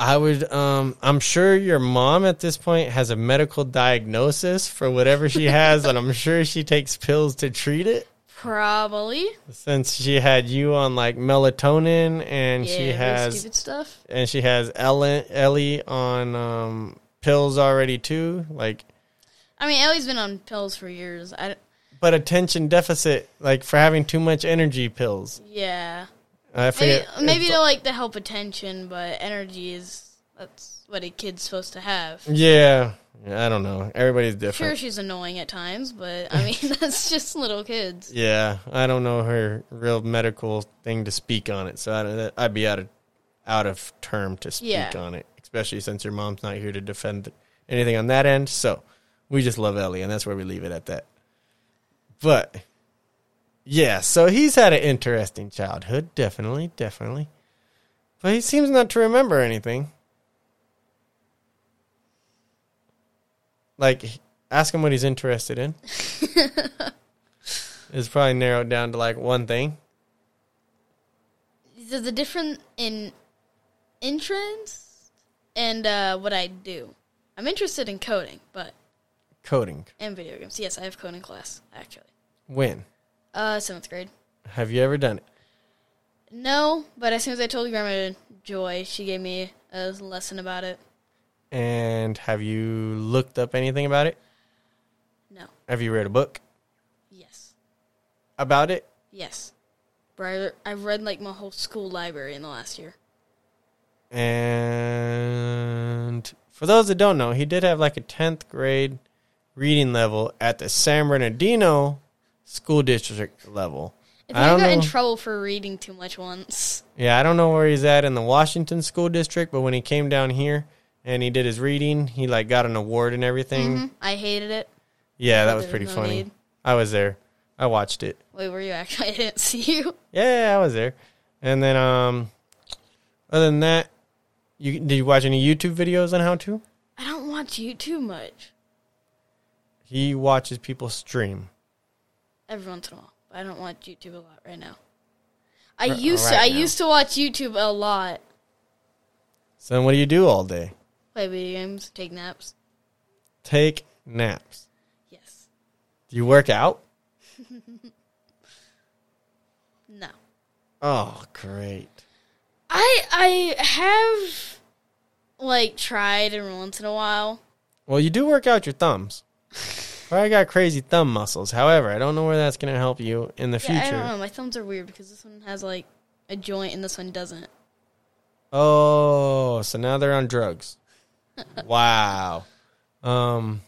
[SPEAKER 2] I would. Um, I'm sure your mom at this point has a medical diagnosis for whatever she has, and I'm sure she takes pills to treat it.
[SPEAKER 3] probably
[SPEAKER 2] Since she had you on like melatonin, and
[SPEAKER 3] yeah
[SPEAKER 2] she has
[SPEAKER 3] stupid stuff
[SPEAKER 2] and she has Ellen, Ellie on um, pills already too. Like,
[SPEAKER 3] i mean ellie's been on pills for years i
[SPEAKER 2] but attention deficit, like for having too much energy pills.
[SPEAKER 3] yeah
[SPEAKER 2] I
[SPEAKER 3] Maybe,
[SPEAKER 2] forget.
[SPEAKER 3] maybe to like to help attention, but energy is that's what a kid's supposed to have.
[SPEAKER 2] Yeah, I don't know. Everybody's different.
[SPEAKER 3] Sure, she's annoying at times, but I mean (laughs) that's just little kids.
[SPEAKER 2] Yeah, I don't know her real medical thing to speak on it, so I I'd be out of out of term to speak
[SPEAKER 3] Yeah.
[SPEAKER 2] on it, especially since your mom's not here to defend anything on that end. So we just love Ellie, and that's where we leave it at that. But yeah, so he's had an interesting childhood, definitely, definitely. But he seems not to remember anything. Like, ask him what he's interested in. (laughs) It's probably narrowed down to like one thing.
[SPEAKER 3] There's a difference in interest and uh, what I do. I'm interested in coding, but
[SPEAKER 2] Coding.
[SPEAKER 3] and video games. Yes, I have coding class actually.
[SPEAKER 2] When?
[SPEAKER 3] Uh, seventh grade.
[SPEAKER 2] Have you ever done it?
[SPEAKER 3] No, but as soon as I told Grandma Joy, she gave me a lesson about it.
[SPEAKER 2] And have you looked up anything about it?
[SPEAKER 3] No.
[SPEAKER 2] Have you read a book
[SPEAKER 3] Yes.
[SPEAKER 2] about it?
[SPEAKER 3] Yes. But I, I've read like my whole school library in the last year.
[SPEAKER 2] And for those that don't know, he did have like a 10th grade reading level at the San Bernardino school district level.
[SPEAKER 3] I think
[SPEAKER 2] I
[SPEAKER 3] I, got
[SPEAKER 2] know.
[SPEAKER 3] in trouble for reading too much once.
[SPEAKER 2] Yeah, I don't know where he's at in the Washington school district, but when he came down here and he did his reading, he like got an award and everything.
[SPEAKER 3] Mhm. I hated it.
[SPEAKER 2] Yeah, that was
[SPEAKER 3] was
[SPEAKER 2] pretty
[SPEAKER 3] no
[SPEAKER 2] funny.
[SPEAKER 3] need.
[SPEAKER 2] I was there. I watched it.
[SPEAKER 3] Wait, were you actually? (laughs) I didn't see you.
[SPEAKER 2] Yeah, I was there. And then um other than that, you did you watch any YouTube videos on how to?
[SPEAKER 3] I don't watch YouTube much.
[SPEAKER 2] He watches people stream.
[SPEAKER 3] Every once in a while, but I don't watch YouTube a lot right now. I
[SPEAKER 2] R-
[SPEAKER 3] used to.
[SPEAKER 2] right
[SPEAKER 3] I
[SPEAKER 2] now.
[SPEAKER 3] used to watch YouTube a lot.
[SPEAKER 2] So then what do you do all day?
[SPEAKER 3] Play video games, take naps.
[SPEAKER 2] Take naps.
[SPEAKER 3] Yes.
[SPEAKER 2] Do you work out? (laughs)
[SPEAKER 3] No.
[SPEAKER 2] Oh, great.
[SPEAKER 3] I I have like tried every once in a while.
[SPEAKER 2] Well, you do work out your thumbs. (laughs) I got crazy thumb muscles. However, I don't know where that's going to help you in the
[SPEAKER 3] Yeah, I don't
[SPEAKER 2] future.
[SPEAKER 3] know. My thumbs are weird because this one has like a joint and this one doesn't.
[SPEAKER 2] Oh, so now they're on drugs. (laughs) wow. Um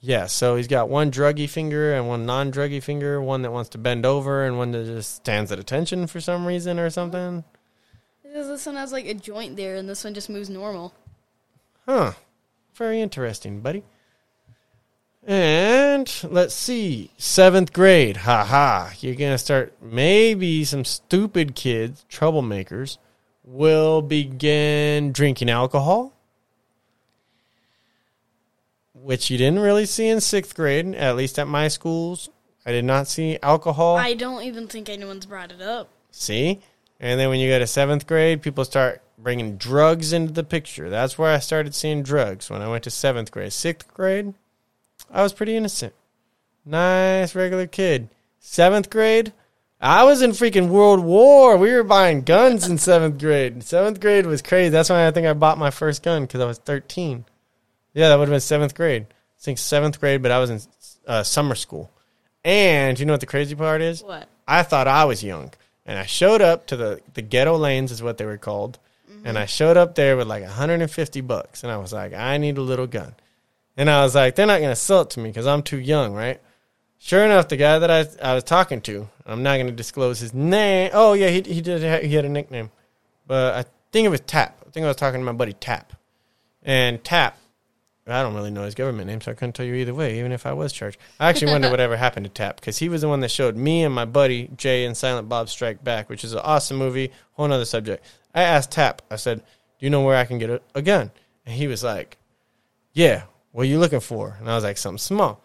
[SPEAKER 2] yeah, so he's got one druggy finger and one non-druggy finger, one that wants to bend over and one that just stands at attention for some reason or something.
[SPEAKER 3] This one has like a joint there and this one just moves normal.
[SPEAKER 2] Huh. Very interesting, buddy. And let's see. Seventh grade. Ha ha. You're going to start, maybe some stupid kids, troublemakers, will begin drinking alcohol, which you didn't really see in sixth grade, at least at my schools. I did not see alcohol.
[SPEAKER 3] I don't even think anyone's brought it up.
[SPEAKER 2] See? And then when you go to seventh grade, people start bringing drugs into the picture. That's where I started seeing drugs when I went to seventh grade. Sixth grade, I was pretty innocent. Nice, regular kid. Seventh grade, I was in freaking World War. We were buying guns in seventh grade. Seventh grade was crazy. That's when I think I bought my first gun because I was 13. Yeah, that would have been seventh grade. I think seventh grade, but I was in uh, summer school. And you know what the crazy part is?
[SPEAKER 3] What?
[SPEAKER 2] I thought I was young. And I showed up to the, the ghetto lanes is what they were called. And I showed up there with like 150 bucks. And I was like, I need a little gun. And I was like, they're not going to sell it to me because I'm too young, right? Sure enough, the guy that I, I was talking to, I'm not going to disclose his name. Oh, yeah, he, he did. He had a nickname. But I think it was Tap. I think I was talking to my buddy Tap. And Tap, I don't really know his government name, so I couldn't tell you either way, even if I was charged. I actually wonder whatever (laughs) happened to Tap because he was the one that showed me and my buddy Jay and Silent Bob Strike Back, which is an awesome movie, whole other subject. I asked Tap, I said, Do you know where I can get a, a gun? And he was like, Yeah, what are you looking for? And I was like, Something small.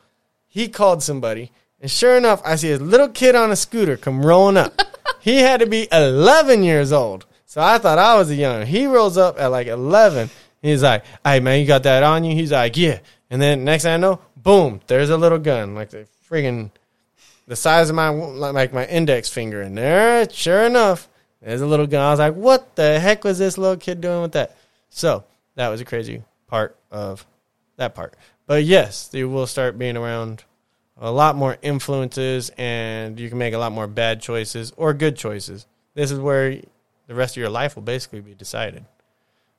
[SPEAKER 2] He called somebody, and sure enough, I see a little kid on a scooter come rolling up. (laughs) he had to be 11 years old. So I thought I was a young. He rolls up at like 11. He's like, "Hey man, you got that on you?" He's like, "Yeah." And then next thing I know, boom, there's a little gun, like the friggin' the size of my like my index finger. And there, sure enough, there's a little gun. I was like, "What the heck was this little kid doing with that?" So that was a crazy part of that part. But yes, you will start being around a lot more influences, and you can make a lot more bad choices or good choices. this is where the rest of your life will basically be decided.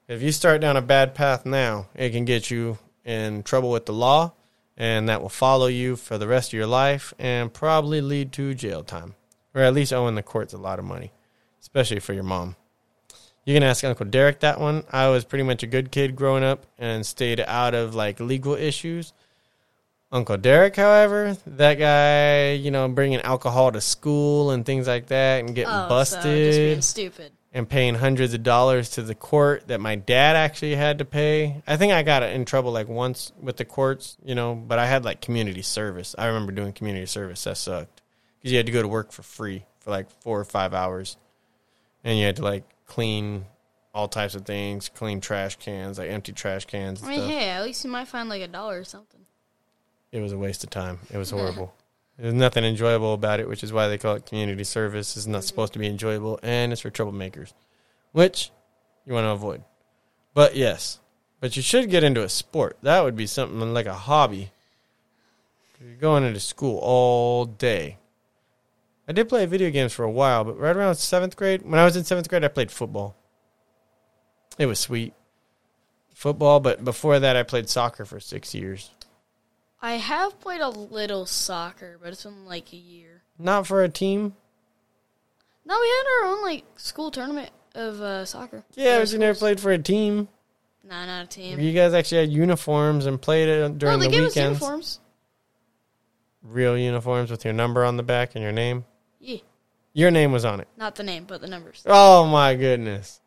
[SPEAKER 2] If you start down a bad path now, it can get you in trouble with the law, and that will follow you for the rest of your life and probably lead to jail time, or at least owing the courts a lot of money, especially for your mom. You can ask Uncle Derek that one. I was pretty much a good kid growing up and stayed out of like legal issues. Uncle Derek, however, that guy, you know, bringing alcohol to school and things like that and getting
[SPEAKER 3] Oh,
[SPEAKER 2] busted
[SPEAKER 3] so just being stupid.
[SPEAKER 2] and paying hundreds of dollars to the court that my dad actually had to pay. I think I got in trouble like once with the courts, you know, but I had like community service. I remember doing community service. That sucked because you had to go to work for free for like four or five hours, and you had to like clean all types of things, clean trash cans, like empty trash cans.
[SPEAKER 3] I mean,
[SPEAKER 2] stuff.
[SPEAKER 3] hey, at least you might find like a dollar or something.
[SPEAKER 2] It was a waste of time. It was horrible. There's nothing enjoyable about it, which is why they call it community service. It's not mm-hmm. supposed to be enjoyable, and it's for troublemakers, which you want to avoid. But yes, but you should get into a sport. That would be something like a hobby. You're going into school all day. I did play video games for a while, but right around seventh grade, when I was in seventh grade, I played football. It was sweet. Football, but before that, I played soccer for six years.
[SPEAKER 3] I have played a little soccer, but it's been like a year.
[SPEAKER 2] Not for a team.
[SPEAKER 3] No, we had our own like school tournament of uh, soccer.
[SPEAKER 2] Yeah, but you never played for a team.
[SPEAKER 3] Nah, not a team.
[SPEAKER 2] You guys actually had uniforms and played it during
[SPEAKER 3] no, they
[SPEAKER 2] the
[SPEAKER 3] gave us
[SPEAKER 2] weekends.
[SPEAKER 3] uniforms.
[SPEAKER 2] Real uniforms with your number on the back and your name.
[SPEAKER 3] Yeah,
[SPEAKER 2] Your name was on it.
[SPEAKER 3] not the name, but the numbers.
[SPEAKER 2] Oh my goodness.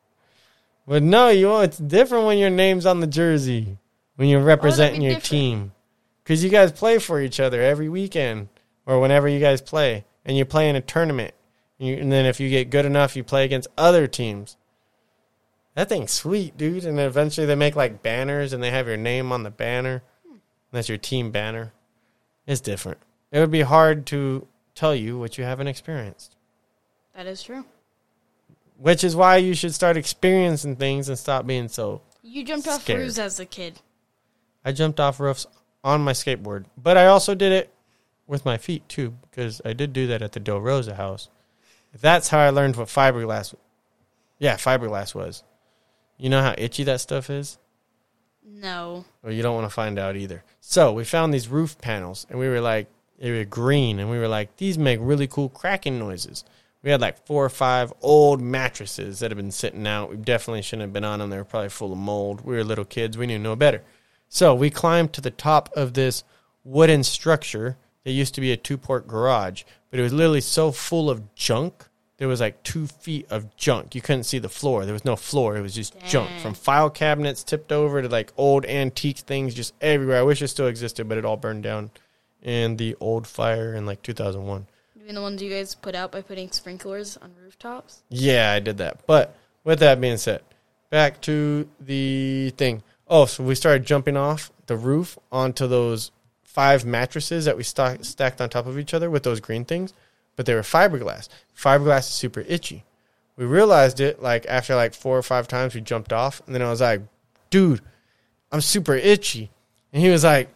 [SPEAKER 2] But no, you it's different when your name's on the jersey when you're oh, representing your
[SPEAKER 3] different?
[SPEAKER 2] team because you guys play for each other every weekend or whenever you guys play, and you play in a tournament. You, and then if you get good enough, you play against other teams. That thing's sweet, dude. And eventually they make like banners and they have your name on the banner. That's your team banner. It's different. It would be hard to tell you what you haven't experienced
[SPEAKER 3] That is true.
[SPEAKER 2] which is why you should start experiencing things and stop being so.
[SPEAKER 3] You jumped off
[SPEAKER 2] Scared.
[SPEAKER 3] roofs as a kid.
[SPEAKER 2] I jumped off roofs on my skateboard, but I also did it with my feet too because I did do that at the Del Rosa house. That's how I learned what fiberglass. Yeah, fiberglass was. You know how itchy that stuff is.
[SPEAKER 3] No.
[SPEAKER 2] Well, you don't want to find out either. So we found these roof panels, and we were like, they were green, and we were like, these make really cool cracking noises. We had like four or five old mattresses that had been sitting out. We definitely shouldn't have been on them. They were probably full of mold. We were little kids. We knew no better. So we climbed to the top of this wooden structure that used to be a two port garage, but it was literally so full of junk. There was like two feet of junk. You couldn't see the floor. There was no floor. It was just junk from file cabinets tipped over to like old antique things just everywhere. I wish it still existed, but it all burned down in the old fire in like 2001.
[SPEAKER 3] Even the ones you guys put out by putting sprinklers on rooftops.
[SPEAKER 2] Yeah, I did that. But with that being said, back to the thing. Oh, so we started jumping off the roof onto those five mattresses that we sta- stacked on top of each other with those green things, but they were fiberglass. Fiberglass is super itchy. We realized it like after like four or five times we jumped off, and then I was like, "Dude, I'm super itchy," and he was like,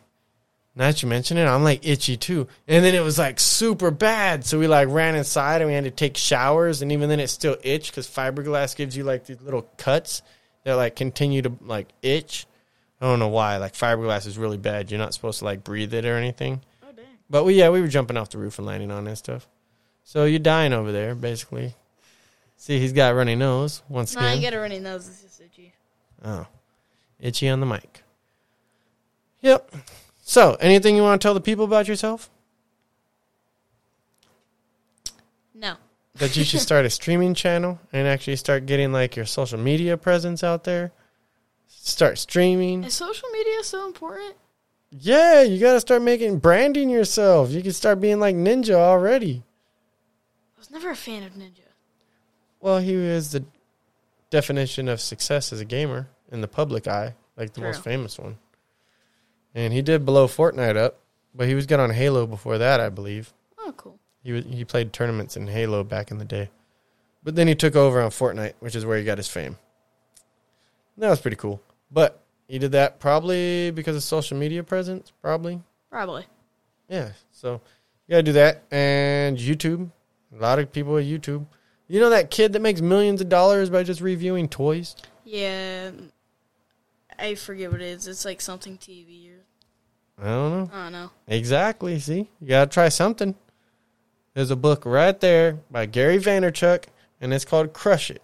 [SPEAKER 2] now that you mention it, I'm like itchy too. And then it was like super bad. So we like ran inside and we had to take showers. And even then it still itched because fiberglass gives you like these little cuts that like continue to like itch. I don't know why. Like fiberglass is really bad. You're not supposed to like breathe it or anything.
[SPEAKER 3] Oh dang.
[SPEAKER 2] But we, yeah, we were jumping off the roof and landing on and stuff. So you're dying over there, basically. See, he's got a runny nose once
[SPEAKER 3] Nah,
[SPEAKER 2] again.
[SPEAKER 3] you get a runny nose. It's just itchy.
[SPEAKER 2] Oh, itchy on the mic. Yep. So, anything you want to tell the people about yourself?
[SPEAKER 3] No.
[SPEAKER 2] That you should start a streaming channel and actually start getting like your social media presence out there. Start streaming.
[SPEAKER 3] Is social media so important?
[SPEAKER 2] Yeah, you got to start making branding yourself. You can start being like Ninja already.
[SPEAKER 3] I was never a fan of Ninja.
[SPEAKER 2] Well, he is the definition of success as a gamer in the public eye, like the
[SPEAKER 3] True.
[SPEAKER 2] most famous one. And he did blow Fortnite up, but he was good on Halo before that, I believe.
[SPEAKER 3] Oh, cool.
[SPEAKER 2] He was, he played tournaments in Halo back in the day, but then he took over on Fortnite, which is where he got his fame. That was pretty cool. But he did that probably because of social media presence, probably.
[SPEAKER 3] Probably.
[SPEAKER 2] Yeah. So you gotta do that and YouTube. A lot of people at YouTube. You know that kid that makes millions of dollars by just reviewing toys?
[SPEAKER 3] Yeah, I forget what it is. It's like something TV or
[SPEAKER 2] I don't know.
[SPEAKER 3] I don't know.
[SPEAKER 2] Exactly. See, you gotta try something. There's a book right there by Gary Vaynerchuk, and it's called Crush It.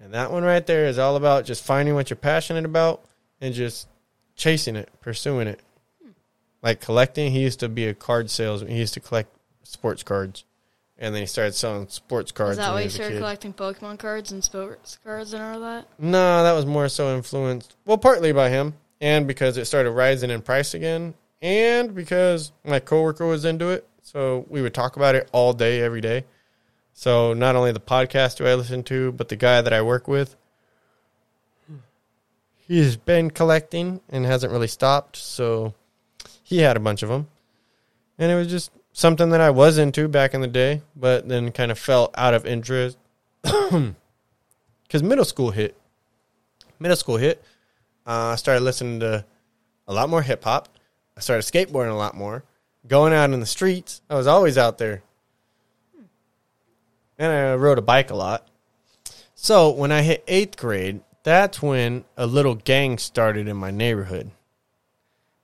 [SPEAKER 2] And that one right there is all about just finding what you're passionate about and just chasing it, pursuing it. Hmm. Like collecting, he used to be a card salesman. He used to collect sports cards, and then he started selling sports cards.
[SPEAKER 3] Is that why
[SPEAKER 2] he
[SPEAKER 3] you started collecting Pokemon cards and sports cards and all that?
[SPEAKER 2] No, that was more so influenced, well, partly by him, and because it started rising in price again, and because my coworker was into it. So we would talk about it all day, every day. So not only the podcast do I listen to, but the guy that I work with, he's been collecting and hasn't really stopped. So he had a bunch of them, and it was just something that I was into back in the day, but then kind of fell out of interest (coughs) because middle school hit. Middle school hit. Uh, I started listening to a lot more hip hop. I started skateboarding a lot more. Going out in the streets, I was always out there. And I rode a bike a lot. So when I hit eighth grade, that's when a little gang started in my neighborhood.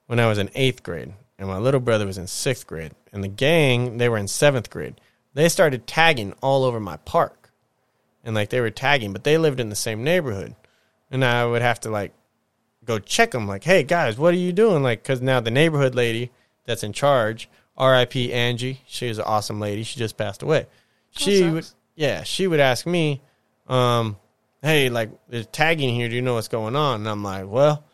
[SPEAKER 2] When I was in eighth grade, and my little brother was in sixth grade, and the gang they were in seventh grade. They started tagging all over my park, and like they were tagging, but they lived in the same neighborhood, and I would have to like go check them, like, hey guys, what are you doing? Like, because now the neighborhood lady that's in charge, R.I.P. Angie, she was an awesome lady. She just passed away. She would, yeah, she would ask me, um, hey, like, there's tagging here. Do you know what's going on? And I'm like, well,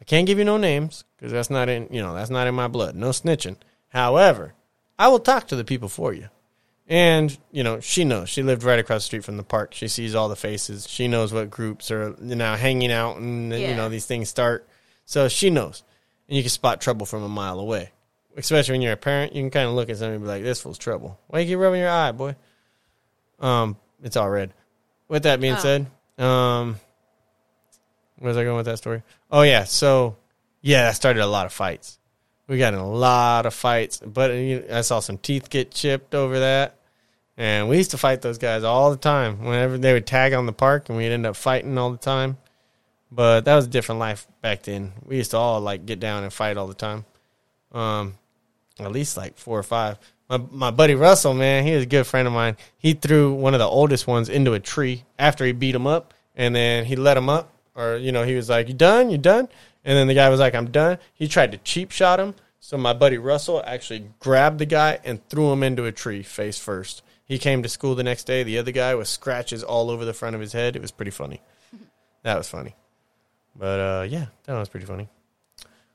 [SPEAKER 2] I can't give you no names because that's not in, you know, that's not in my blood. No snitching. However, I will talk to the people for you. And, you know, she knows. She lived right across the street from the park. She sees all the faces. She knows what groups are you know hanging out and, you know, these things start. So she knows. And you can spot trouble from a mile away. Especially when you're a parent, you can kind of look at somebody and be like, this fool's trouble. Why you keep rubbing your eye, boy? Um, it's all red. With that being
[SPEAKER 3] Oh.
[SPEAKER 2] said, um, where was I going with that story? Oh yeah, so yeah, that started a lot of fights. We got in a lot of fights, but I saw some teeth get chipped over that, and we used to fight those guys all the time. Whenever they would tag on the park, and we'd end up fighting all the time. But that was a different life back then. We used to all like get down and fight all the time. Um, at least like four or five. My my buddy Russell, man, he was a good friend of mine. He threw one of the oldest ones into a tree after he beat him up, and then he let him up, or you know, he was like, "You done? You done?" And then the guy was like, "I'm done." He tried to cheap shot him, so my buddy Russell actually grabbed the guy and threw him into a tree face first. He came to school the next day. The other guy with scratches all over the front of his head. It was pretty funny. (laughs) That was funny. But uh, yeah, that was pretty funny.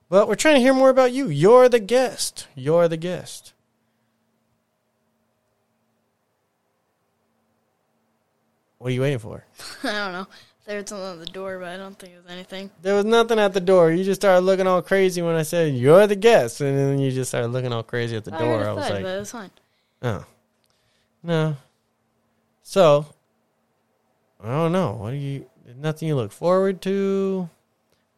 [SPEAKER 2] But we're trying to hear more about you. You're the guest. You're the guest. What are you waiting for? (laughs)
[SPEAKER 3] I don't know. There was something at the door, but I don't think it was anything.
[SPEAKER 2] There was nothing at the door. You just started looking all crazy when I said you're the guest, and then you just started looking all crazy at the
[SPEAKER 3] I
[SPEAKER 2] door.
[SPEAKER 3] heard
[SPEAKER 2] I was like,
[SPEAKER 3] but it was fine.
[SPEAKER 2] oh, no. So, I don't know. What do you? Nothing you look forward to.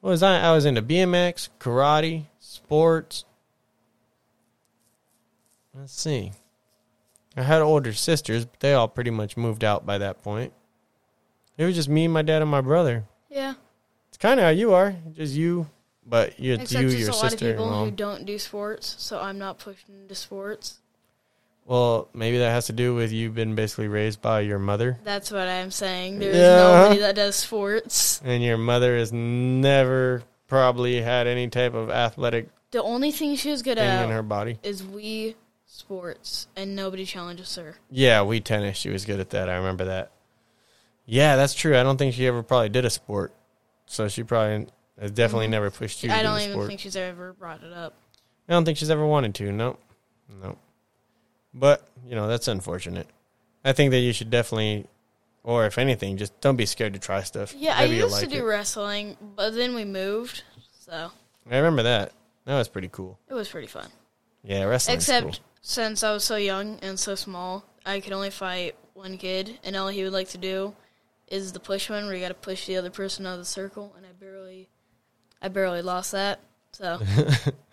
[SPEAKER 2] What was I? I was into BMX, karate, sports. Let's see. I had older sisters, but they all pretty much moved out by that point. It was just me, my dad, and my brother.
[SPEAKER 3] Yeah,
[SPEAKER 2] It's kind of how you are, just you, but you, it's
[SPEAKER 3] except
[SPEAKER 2] you,
[SPEAKER 3] just
[SPEAKER 2] your
[SPEAKER 3] a lot of
[SPEAKER 2] sister,
[SPEAKER 3] people who don't do sports, so I'm not pushed into sports.
[SPEAKER 2] Well, maybe that has to do with you being basically raised by your mother,
[SPEAKER 3] That's what I'm saying. There's
[SPEAKER 2] Yeah. Uh-huh.
[SPEAKER 3] nobody that does sports.
[SPEAKER 2] and your mother has never probably had any type of athletic
[SPEAKER 3] The only thing she was good at
[SPEAKER 2] in her body.
[SPEAKER 3] is we sports, and nobody challenges her.
[SPEAKER 2] Yeah, we tennis. She was good at that. I remember that. Yeah, that's true. I don't think she ever probably did a sport, so she probably has definitely never pushed you.
[SPEAKER 3] Mm-hmm. I
[SPEAKER 2] do
[SPEAKER 3] don't even
[SPEAKER 2] sport.
[SPEAKER 3] think she's ever brought it up.
[SPEAKER 2] I don't think she's ever wanted to. Nope. Nope. But, you know, that's unfortunate. I think that you should definitely, or if anything, just don't be scared to try stuff.
[SPEAKER 3] Yeah,
[SPEAKER 2] Maybe
[SPEAKER 3] I used to do
[SPEAKER 2] it.
[SPEAKER 3] wrestling, but then we moved, so
[SPEAKER 2] I remember that. That was pretty cool.
[SPEAKER 3] it was pretty fun.
[SPEAKER 2] Yeah, wrestling.
[SPEAKER 3] Except
[SPEAKER 2] cool.
[SPEAKER 3] since I was so young and so small, I could only fight one kid, and all he would like to do is the push one, where you got to push the other person out of the circle, and I barely, I barely lost that. So (laughs)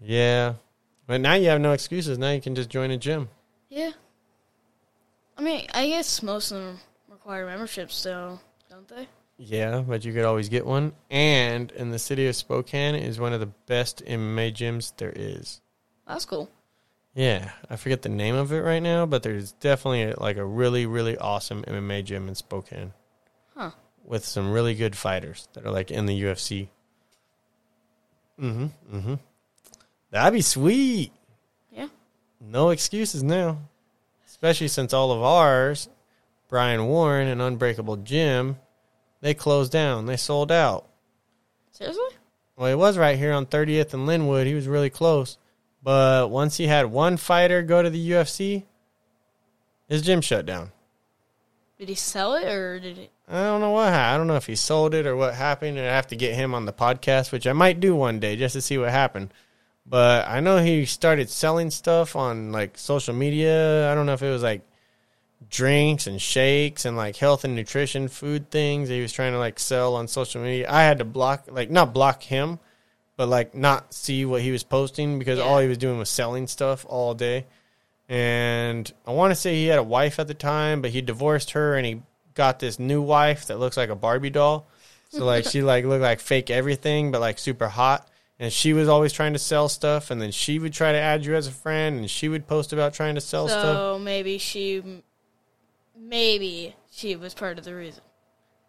[SPEAKER 2] Yeah. But now you have no excuses. Now you can just join a gym.
[SPEAKER 3] yeah, I mean, I guess most of them require memberships, so don't they?
[SPEAKER 2] Yeah, but you could always get one. And in the city of Spokane is one of the best MMA gyms there is.
[SPEAKER 3] That's cool.
[SPEAKER 2] Yeah, I forget the name of it right now, but there's definitely a, like a really, really awesome MMA gym in Spokane.
[SPEAKER 3] Huh.
[SPEAKER 2] With some really good fighters that are like in the UFC. Mm-hmm. Mm-hmm. That'd be sweet.
[SPEAKER 3] Yeah.
[SPEAKER 2] No excuses now. Especially since all of ours, Brian Warren and Unbreakable Gym, they closed down. They sold out.
[SPEAKER 3] Seriously?
[SPEAKER 2] Well, it was right here on 30th and Linwood. He was really close. But once he had one fighter go to the UFC, his gym shut down.
[SPEAKER 3] Did he sell it or did it?
[SPEAKER 2] I don't know what happened. I don't know if he sold it or what happened. I'd have to get him on the podcast, which I might do one day just to see what happened. But I know he started selling stuff on like social media. I don't know if it was like drinks and shakes and like health and nutrition food things that he was trying to like sell on social media. I had to block like not block him, but like not see what he was posting because
[SPEAKER 3] Yeah.
[SPEAKER 2] all he was doing was selling stuff all day. And I want to say he had a wife at the time, but he divorced her and he got this new wife that looks like a Barbie doll. So like she like looked like fake everything, but like super hot. And she was always trying to sell stuff, and then she would try to add you as a friend, and she would post about trying to sell stuff.
[SPEAKER 3] So maybe she, maybe she was part of the reason.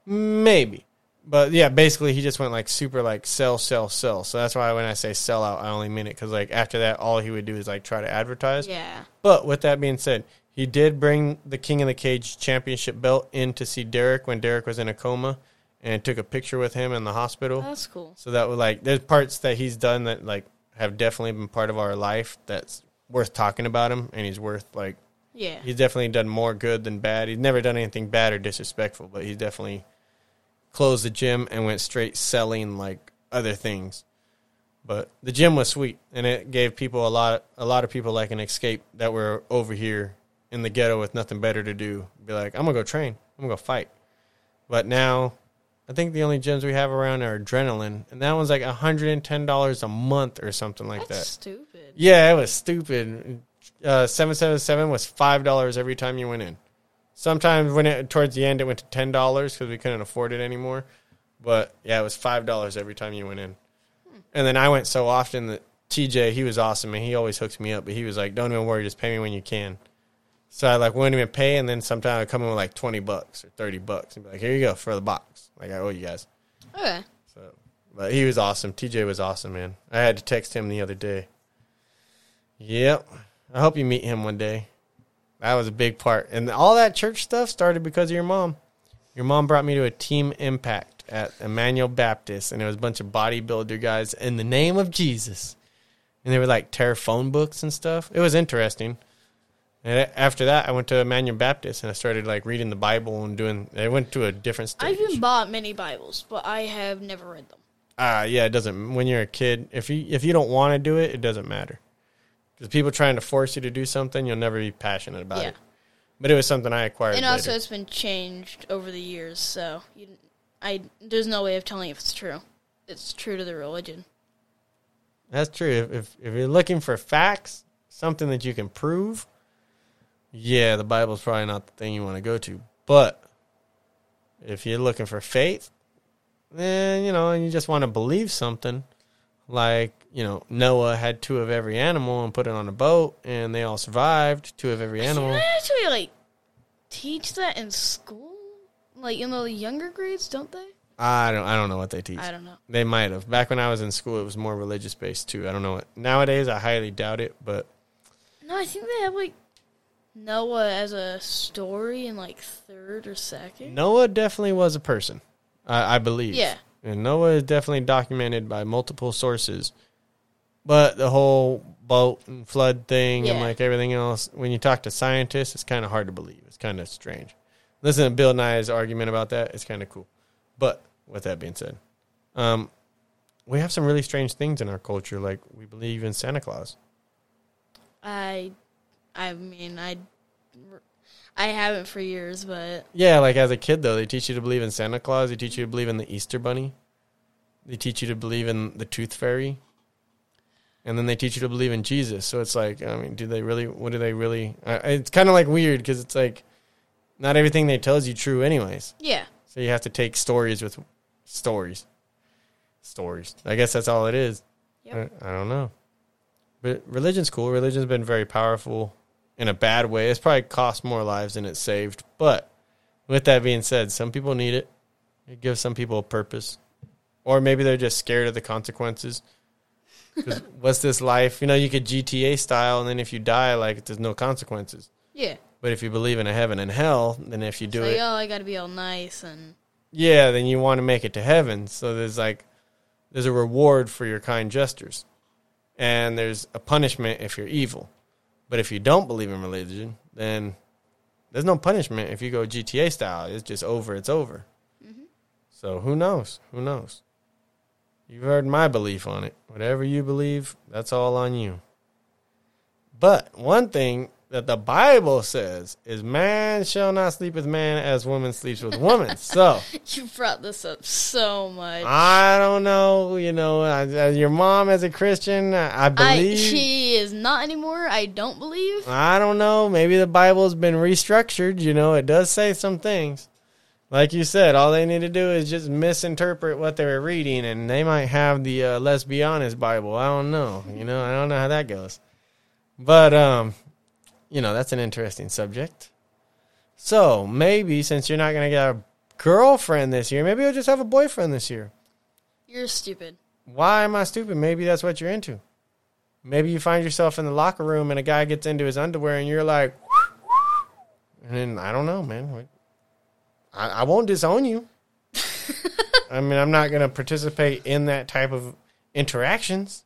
[SPEAKER 2] Maybe. But yeah, basically he just went like super like sell, sell, sell. So that's why when I say sell out, I only mean it because like after that, all he would do is like try to advertise.
[SPEAKER 3] Yeah.
[SPEAKER 2] But with that being said, he did bring the King of the Cage championship belt in to see Derek when Derek was in a coma and took a picture with him in the hospital.
[SPEAKER 3] That's cool.
[SPEAKER 2] So that was like there's parts that he's done that like have definitely been part of our life that's worth talking about him and he's worth like
[SPEAKER 3] Yeah.
[SPEAKER 2] he's definitely done more good than bad. He's never done anything bad or disrespectful, but he's definitely closed the gym and went straight selling like other things. But the gym was sweet, and it gave people a lot, a lot of people like an escape that were over here in the ghetto with nothing better to do. Be like, I'm gonna go train, I'm gonna go fight. But now, I think the only gyms we have around are Adrenaline, and that one's like hundred and ten dollars a month or something like
[SPEAKER 3] That's
[SPEAKER 2] that.
[SPEAKER 3] stupid.
[SPEAKER 2] Yeah, it was stupid. Uh, seven seven seven was five dollars every time you went in. Sometimes when it towards the end it went to ten dollars because we couldn't afford it anymore. But yeah, it was five dollars every time you went in. And then I went so often that TJ he was awesome and he always hooked me up. But he was like, "Don't even worry, just pay me when you can." So I like wouldn't even pay, and then sometimes I'd come in with like twenty bucks or thirty bucks and be like, "Here you go for the box." Like I owe you guys.
[SPEAKER 3] Okay.
[SPEAKER 2] So, but he was awesome. TJ was awesome, man. I had to text him the other day. Yep. I hope you meet him one day. That was a big part. And all that church stuff started because of your mom. Your mom brought me to a team impact at Emmanuel Baptist, and it was a bunch of bodybuilder guys in the name of Jesus. And they were like tear phone books and stuff. It was interesting. And after that, I went to Emmanuel Baptist and I started like reading the Bible and doing. I went to a different stage.
[SPEAKER 3] I've even bought many Bibles, but I have never read them.
[SPEAKER 2] Ah, yeah, it doesn't. When you're a kid, if you if you don't want to do it, it doesn't matter. Because people trying to force you to do something, you'll never be passionate about
[SPEAKER 3] Yeah.
[SPEAKER 2] it. But it was something I acquired.
[SPEAKER 3] And also,
[SPEAKER 2] later.
[SPEAKER 3] it's been changed over the years, so you, I there's no way of telling if it's true. It's true to the religion.
[SPEAKER 2] that's true. If, if if you're looking for facts, something that you can prove, yeah, the Bible's probably not the thing you want to go to. But if you're looking for faith, then you know, and you just want to believe something, like you know, Noah had two of every animal and put it on a boat, and they all survived. Two of every
[SPEAKER 3] Do
[SPEAKER 2] animal.
[SPEAKER 3] they actually like teach that in school? Like in the younger grades, don't they?
[SPEAKER 2] I don't. I don't know what they teach.
[SPEAKER 3] I don't know.
[SPEAKER 2] They might have. Back when I was in school, it was more religious based too. I don't know. What, nowadays, I highly doubt it. But
[SPEAKER 3] No, I think they have like Noah as a story in like third or second.
[SPEAKER 2] Noah definitely was a person. I, I believe.
[SPEAKER 3] Yeah.
[SPEAKER 2] And Noah is definitely documented by multiple sources. But the whole boat and flood thing and like everything else, when you talk to scientists, it's kind of hard to believe. It's kind of strange. Listen to Bill Nye's argument about that. It's kind of cool. But with that being said, um, we have some really strange things in our culture. Like we believe in Santa Claus.
[SPEAKER 3] I, I mean, I, I haven't for years, but
[SPEAKER 2] Yeah, like as a kid though, they teach you to believe in Santa Claus. They teach you to believe in the Easter Bunny. They teach you to believe in the Tooth Fairy. And then they teach you to believe in Jesus. So it's like, I mean, do they really? What do they really? Uh, it's kind of like weird because it's like not everything they tell you true, anyways.
[SPEAKER 3] Yeah.
[SPEAKER 2] So you have to take stories with stories. Stories. I guess that's all it is.
[SPEAKER 3] Yep.
[SPEAKER 2] I, I don't know. But religion's cool. Religion's been very powerful in a bad way. It's probably cost more lives than it saved. But with that being said, some people need it. It gives some people a purpose. Or maybe they're just scared of the consequences. 'Cause what's this life? You know, you could GTA style, and then if you die, like, there's no consequences.
[SPEAKER 3] Yeah.
[SPEAKER 2] But if you believe in a heaven and hell, then if you do
[SPEAKER 3] It's
[SPEAKER 2] it,
[SPEAKER 3] like, oh, I got to be all nice and
[SPEAKER 2] yeah, then you want to make it to heaven. So there's like there's a reward for your kind gestures. And there's a punishment if you're evil. But if you don't believe in religion, then there's no punishment if you go GTA style. It's just over, it's over. Mm-hmm. So who knows? Who knows? You've heard my belief on it. Whatever you believe, that's all on you. But one thing that the Bible says is man shall not sleep with man as woman sleeps with woman. (laughs) so
[SPEAKER 3] you brought this up so much.
[SPEAKER 2] I don't know, you know, your mom as a Christian, I, I
[SPEAKER 3] I,
[SPEAKER 2] believe.
[SPEAKER 3] she is not anymore. I don't believe.
[SPEAKER 2] I don't know. Maybe the Bible's been restructured. You know, it does say some things. Like you said, all they need to do is just misinterpret what they were reading, and they might have the uh, "Let's be honest" Bible. I don't know. You know, I don't know how that goes. But um, you know, that's an interesting subject. So maybe since you're not gonna get a girlfriend this year, maybe you'll just have a boyfriend this year.
[SPEAKER 3] You're stupid.
[SPEAKER 2] Why am I stupid? Maybe that's what you're into. Maybe you find yourself in the locker room and a guy gets into his underwear and you're like, and then I don't know, man. I, I won't disown you. (laughs) I mean, I'm not going to participate in that type of interactions,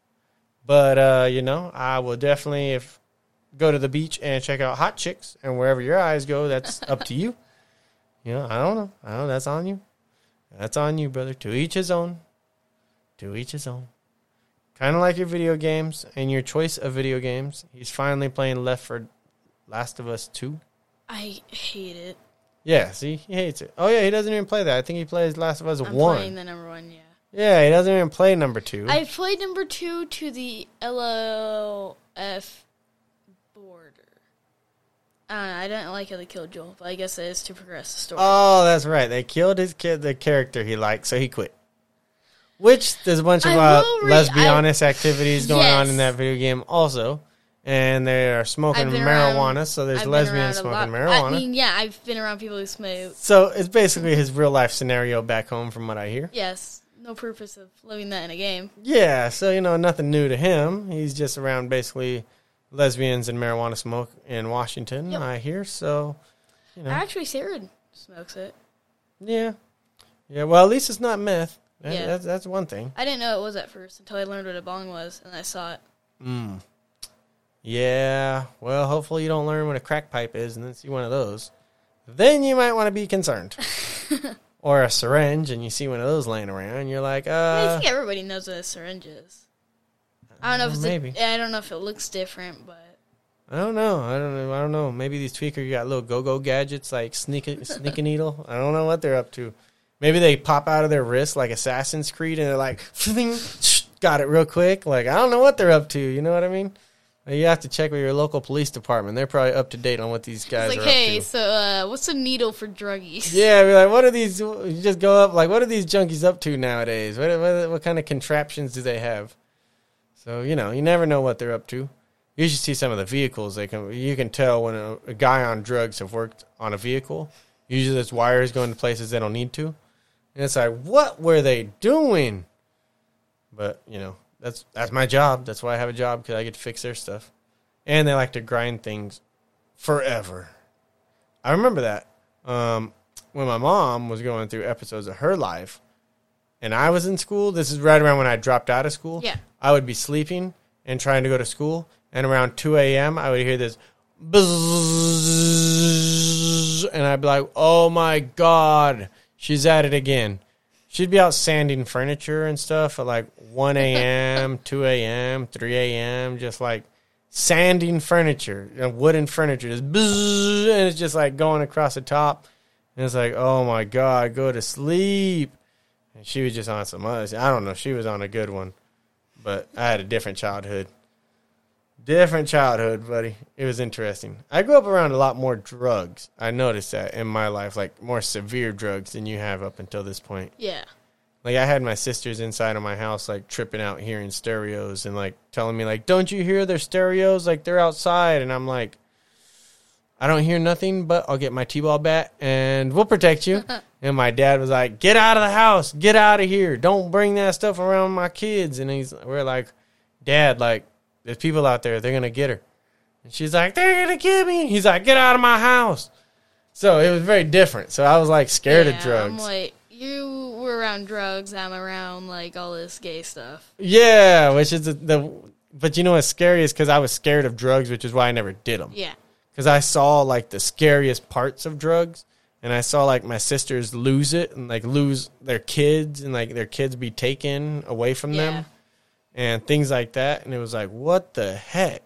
[SPEAKER 2] but uh, you know, I will definitely if go to the beach and check out hot chicks and wherever your eyes go, that's up to you. You know, I don't know. I don't know. That's on you. That's on you, brother. To each his own. To each his own. Kind of like your video games and your choice of video games. He's finally playing Left for Last of Us 2.
[SPEAKER 3] I hate it.
[SPEAKER 2] Yeah, see? He hates it. Oh, yeah, he doesn't even play that. I think he plays Last of Us
[SPEAKER 3] I'm
[SPEAKER 2] 1.
[SPEAKER 3] playing the number one. Yeah.
[SPEAKER 2] Yeah, he doesn't even play number 2.
[SPEAKER 3] I played number two to the LOF border. I don't know. I didn't like how they killed Joel, but I guess it is to progress the story.
[SPEAKER 2] oh, that's right. They killed his kid, the character he liked, so he quit. Which there's a bunch of uh,
[SPEAKER 3] re-
[SPEAKER 2] let's be
[SPEAKER 3] I-
[SPEAKER 2] honest activities going on in that video game also. And they are smoking marijuana,
[SPEAKER 3] around-
[SPEAKER 2] so there's lesbians smoking marijuana.
[SPEAKER 3] I mean, yeah, I've been around people who smoke.
[SPEAKER 2] so it's basically his real life scenario back home, from what I hear.
[SPEAKER 3] Yes, no purpose of living that in a game.
[SPEAKER 2] Yeah, so you know nothing new to him. He's just around basically lesbians and marijuana smoke in Washington.
[SPEAKER 3] Yep.
[SPEAKER 2] I hear so. You know,
[SPEAKER 3] Actually, Sarah smokes it.
[SPEAKER 2] yeah, yeah. Well, at least it's not meth. That-
[SPEAKER 3] Yeah.
[SPEAKER 2] that's that's one thing.
[SPEAKER 3] I didn't know it was at first until I learned what a bong was, and I saw it.
[SPEAKER 2] Mm. Yeah. Well, hopefully you don't learn what a crack pipe is and then see one of those. Then you might want to be concerned. (laughs) or a syringe and you see one of those laying around, you're like, uh.
[SPEAKER 3] I think everybody knows what a syringe is. I don't know if it's
[SPEAKER 2] Maybe.
[SPEAKER 3] A, I don't know if it looks different, but
[SPEAKER 2] I don't know. I don't know. I don't know. Maybe these tweakers got little go-go gadgets like sneak (laughs) a, sneak a needle. I don't know what they're up to. Maybe they pop out of their wrist like Assassin's Creed and they're like, (laughs) got it real quick. Like I don't know what they're up to. You know what I mean? You have to check with your local police department. They're probably up to date on what these guys
[SPEAKER 3] it's like,
[SPEAKER 2] are
[SPEAKER 3] hey,
[SPEAKER 2] up to.
[SPEAKER 3] so uh, what's a needle for druggies?
[SPEAKER 2] Yeah, be like, what are these? You just go up like, what are these junkies up to nowadays? What what, what kind of contraptions do they have? So you know, you never know what they're up to. You should see some of the vehicles. They can you can tell when a, a guy on drugs have worked on a vehicle. Usually, there's wires going to places they don't need to, and it's like, what were they doing? But you know, that's that's my job. That's why I have a job because I get to fix their stuff, and they like to grind things forever. I remember that um, when my mom was going through episodes of her life, and I was in school. This is right around when I dropped out of school.
[SPEAKER 3] Yeah.
[SPEAKER 2] I would be sleeping and trying to go to school, and around two a.m. I would hear this, buzz, and I'd be like, "Oh my god, she's at it again." She'd be out sanding furniture and stuff at like 1 a.m., (laughs) 2 a.m., 3 a.m., just like sanding furniture, you know, wooden furniture, just bzzz, and it's just like going across the top. And it's like, oh my God, go to sleep. And she was just on some other, I don't know, she was on a good one, but I had a different childhood. Different childhood, buddy. It was interesting. I grew up around a lot more drugs. I noticed that in my life, like more severe drugs than you have up until this point.
[SPEAKER 3] Yeah.
[SPEAKER 2] Like I had my sisters inside of my house, like tripping out, hearing stereos, and like telling me, like, "Don't you hear their stereos? Like they're outside." And I'm like, "I don't hear nothing, but I'll get my t-ball bat and we'll protect you." (laughs) and my dad was like, "Get out of the house! Get out of here! Don't bring that stuff around my kids." And he's, we're like, "Dad, like, there's people out there. They're gonna get her." And she's like, "They're gonna get me." He's like, "Get out of my house." So it was very different. So I was like scared
[SPEAKER 3] yeah,
[SPEAKER 2] of drugs.
[SPEAKER 3] I'm like, you were around drugs. I'm around like all this gay stuff.
[SPEAKER 2] Yeah, which is the, the but you know what's scary is because I was scared of drugs, which is why I never did them.
[SPEAKER 3] Yeah.
[SPEAKER 2] Because I saw like the scariest parts of drugs, and I saw like my sisters lose it and like lose their kids and like their kids be taken away from
[SPEAKER 3] Yeah.
[SPEAKER 2] them and things like that. And it was like, what the heck?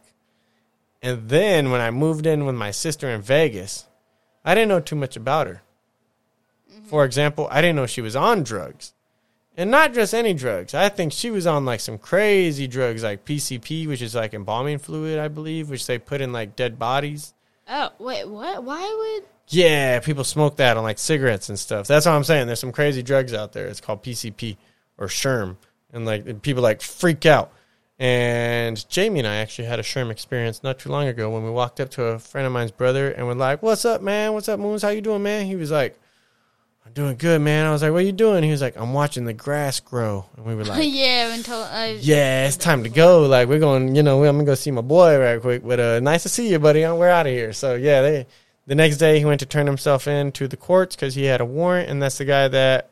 [SPEAKER 2] And then when I moved in with my sister in Vegas, I didn't know too much about her. Mm-hmm. For example, I didn't know she was on drugs. And not just any drugs. I think she was on like some crazy drugs like PCP, which is like embalming fluid, I believe, which they put in like dead bodies.
[SPEAKER 3] Oh wait, what? Why would?
[SPEAKER 2] Yeah, people smoke that on like cigarettes and stuff. That's what I'm saying. There's some crazy drugs out there. It's called PCP or Sherm. And like people like freak out. And Jamie and I actually had a Sherm experience not too long ago when we walked up to a friend of mine's brother and we're like, "What's up, man? What's up, Moons? How you doing, man?" He was like, "I'm doing good, man." I was like, "What are you doing?" He was like, "I'm watching the grass grow." And we were (laughs) like,
[SPEAKER 3] yeah, until I.
[SPEAKER 2] yeah, it's time to go. Like we're going, you know, I'm gonna go see my boy right quick. But uh, nice to see you, buddy. We're out of here. So yeah, they. The next day he went to turn himself in to the courts because he had a warrant, and that's the guy that,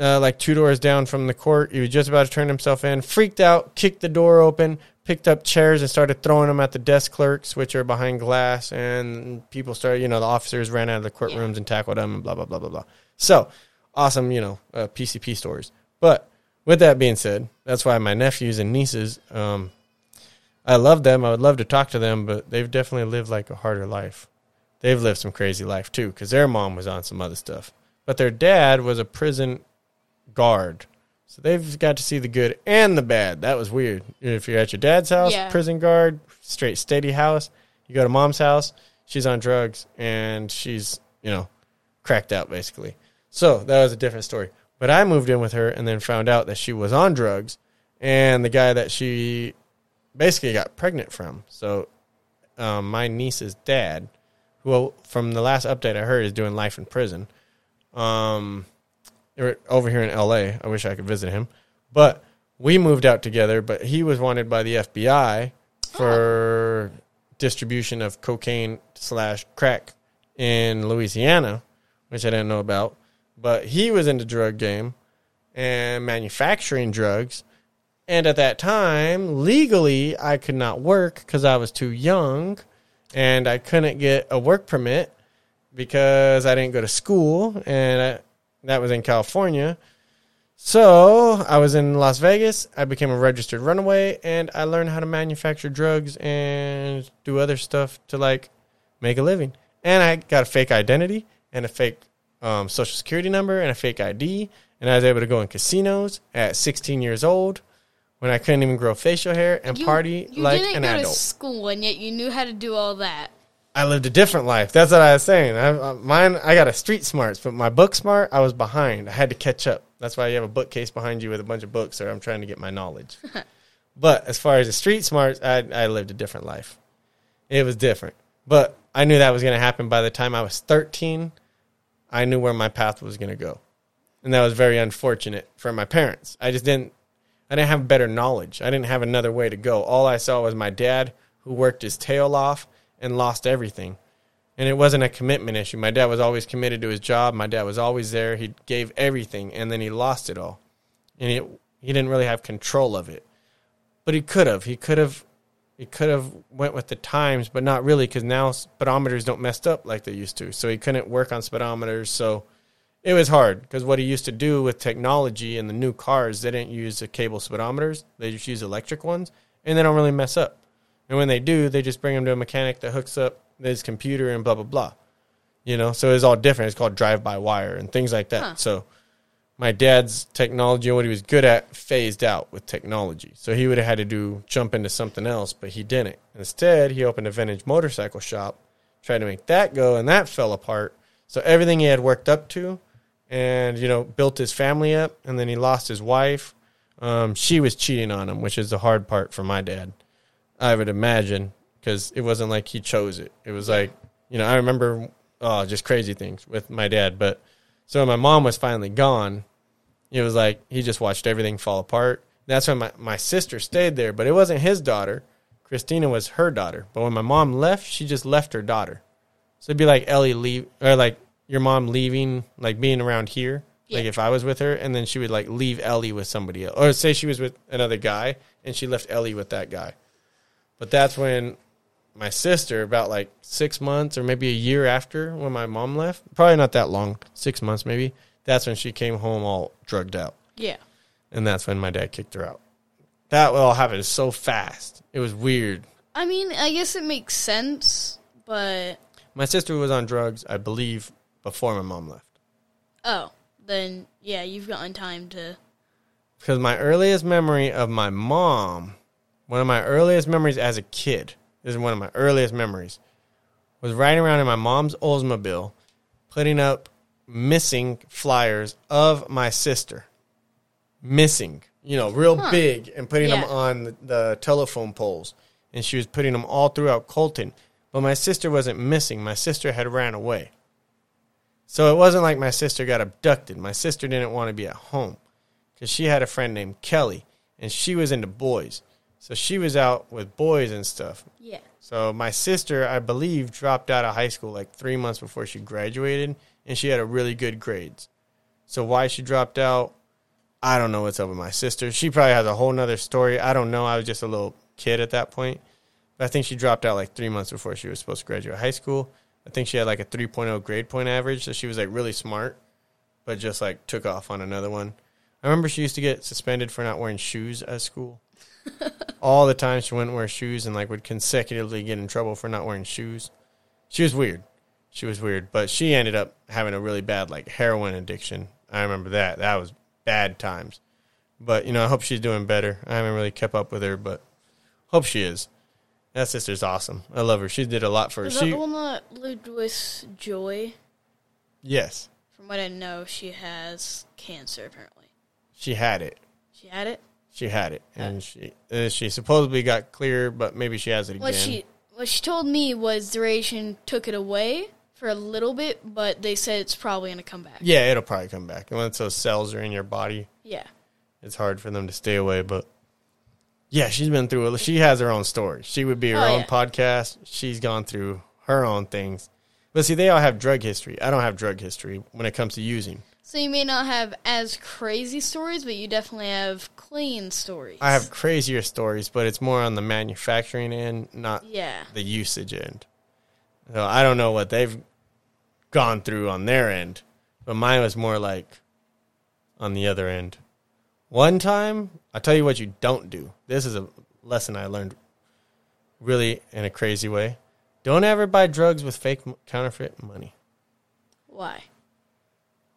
[SPEAKER 2] uh, like two doors down from the court, he was just about to turn himself in, freaked out, kicked the door open, picked up chairs and started throwing them at the desk clerks, which are behind glass, and people started, you know, the officers ran out of the courtrooms and tackled them and blah blah blah blah blah. So awesome, you know, uh, PCP stories. But with that being said, that's why my nephews and nieces, um, I love them. I would love to talk to them, but they've definitely lived like a harder life. They've lived some crazy life too, because their mom was on some other stuff, but their dad was a prison guard. So they've got to see the good and the bad. That was weird. If you're at your dad's house,
[SPEAKER 3] Yeah.
[SPEAKER 2] prison guard, straight steady house. You go to mom's house, she's on drugs and she's, you know, cracked out basically. So that was a different story. But I moved in with her and then found out that she was on drugs and the guy that she basically got pregnant from. So um, my niece's dad, who from the last update I heard is doing life in prison, um, over here in L.A. I wish I could visit him, but we moved out together. But he was wanted by the FBI for distribution of cocaine slash crack in Louisiana, which I didn't know about. But he was into drug game and manufacturing drugs. And at that time, legally, I could not work because I was too young and I couldn't get a work permit because I didn't go to school and I, that was in California. So I was in Las Vegas. I became a registered runaway and I learned how to manufacture drugs and do other stuff to like make a living. And I got a fake identity and a fake um, social security number and a fake ID. And I was able to go in casinos at 16 years old when I couldn't even grow facial hair and
[SPEAKER 3] You,
[SPEAKER 2] party
[SPEAKER 3] you
[SPEAKER 2] like
[SPEAKER 3] didn't
[SPEAKER 2] an
[SPEAKER 3] go to
[SPEAKER 2] adult.
[SPEAKER 3] school, and yet you knew how to do all that.
[SPEAKER 2] I lived a different life. That's what I was saying. I, mine, I got a street smarts, but my book smart, I was behind. I had to catch up. That's why you have a bookcase behind you with a bunch of books, or I'm trying to get my knowledge. (laughs) but as far as the street smarts, I, I lived a different life. It was different, but I knew that was going to happen by the time I was 13. I knew where my path was going to go, and that was very unfortunate for my parents. I just didn't. I didn't have better knowledge. I didn't have another way to go. All I saw was my dad who worked his tail off and lost everything. And it wasn't a commitment issue. My dad was always committed to his job. My dad was always there. He gave everything and then he lost it all. And it, he didn't really have control of it. But he could have. He could have he could have went with the times, but not really cuz now speedometers don't mess up like they used to. So he couldn't work on speedometers. So it was hard because what he used to do with technology and the new cars, they didn't use the cable speedometers. They just use electric ones, and they don't really mess up. And when they do, they just bring them to a mechanic that hooks up his computer and blah blah blah. You know, so it's all different. It's called drive by wire and things like that.
[SPEAKER 3] Huh.
[SPEAKER 2] So my dad's technology and what he was good at phased out with technology. So he would have had to do jump into something else, but he didn't. Instead, he opened a vintage motorcycle shop, tried to make that go, and that fell apart. So everything he had worked up to, and you know, built his family up, and then he lost his wife. Um, she was cheating on him, which is the hard part for my dad. I would imagine because it wasn't like he chose it. It was like you know, I remember oh, just crazy things with my dad. But so when my mom was finally gone, it was like he just watched everything fall apart. That's when my, my sister stayed there, but it wasn't his daughter. Christina was her daughter. But when my mom left, she just left her daughter. So it'd be like Ellie leave or like your mom leaving, like being around here. Like if I was with her, and then she would like leave Ellie with somebody else, or say she was with another guy, and she left Ellie with that guy. But that's when my sister, about like six months or maybe a year after when my mom left, probably not that long, six months maybe. That's when she came home all drugged out,
[SPEAKER 3] Yeah.
[SPEAKER 2] and that's when my dad kicked her out. That all happened so fast. It was weird.
[SPEAKER 3] I mean, I guess it makes sense, but
[SPEAKER 2] My sister was on drugs, I believe, before my mom left.
[SPEAKER 3] oh, then yeah, you've gotten time to.
[SPEAKER 2] Because my earliest memory of my mom, one of my earliest memories as a kid, this is one of my earliest memories, was riding around in my mom's Oldsmobile, putting up missing flyers of my sister. Missing, you know, real
[SPEAKER 3] Huh.
[SPEAKER 2] big, and putting them on the, the telephone poles. And she was putting them all throughout Colton. But my sister wasn't missing. My sister had ran away. So it wasn't like my sister got abducted. My sister didn't want to be at home because she had a friend named Kelly and she was into boys. So she was out with boys and stuff.
[SPEAKER 3] Yeah.
[SPEAKER 2] So my sister, I believe, dropped out of high school like three months before she graduated and she had a really good grades. So why she dropped out, I don't know what's up with my sister. She probably has a whole nother story. I don't know. I was just a little kid at that point. But I think she dropped out like three months before she was supposed to graduate high school. I think she had like a 3.0 grade point average, so she was like really smart, but just like took off on another one. I remember she used to get suspended for not wearing shoes at school. All the time she wouldn't wear shoes and like would consecutively get in trouble for not wearing shoes. She was weird. She was weird, but she ended up having a really bad like heroin addiction. I remember that. That was bad times. But you know, I hope she's doing better. I haven't really kept up with her, but hope she is. That sister's awesome. I love her. She did a lot for her.
[SPEAKER 3] Is
[SPEAKER 2] She
[SPEAKER 3] that the one that lived with Joy?
[SPEAKER 2] yes,
[SPEAKER 3] From what I know, she has cancer. Apparently,
[SPEAKER 2] she had it.
[SPEAKER 3] she had it.
[SPEAKER 2] She had it, and she uh, she supposedly got clear, but maybe she has it again.
[SPEAKER 3] What she what she told me was the radiation took it away for a little bit, but they said it's probably gonna come back.
[SPEAKER 2] yeah, it'll probably come back. And once those cells are in your body,
[SPEAKER 3] Yeah.
[SPEAKER 2] it's hard for them to stay away. But yeah, she's been through. it. She has her own story. She would be her
[SPEAKER 3] Oh,
[SPEAKER 2] own
[SPEAKER 3] yeah.
[SPEAKER 2] podcast. She's gone through her own things. But see, they all have drug history. I don't have drug history when it comes to using.
[SPEAKER 3] So you may not have as crazy stories, but you definitely have clean stories.
[SPEAKER 2] I have crazier stories, but it's more on the manufacturing end, not
[SPEAKER 3] Yeah.
[SPEAKER 2] the usage end. So I don't know what they've gone through on their end, but mine was more like on the other end. One time, I'll tell you what you don't do. This is a lesson I learned really in a crazy way. Don't ever buy drugs with fake counterfeit money.
[SPEAKER 3] Why?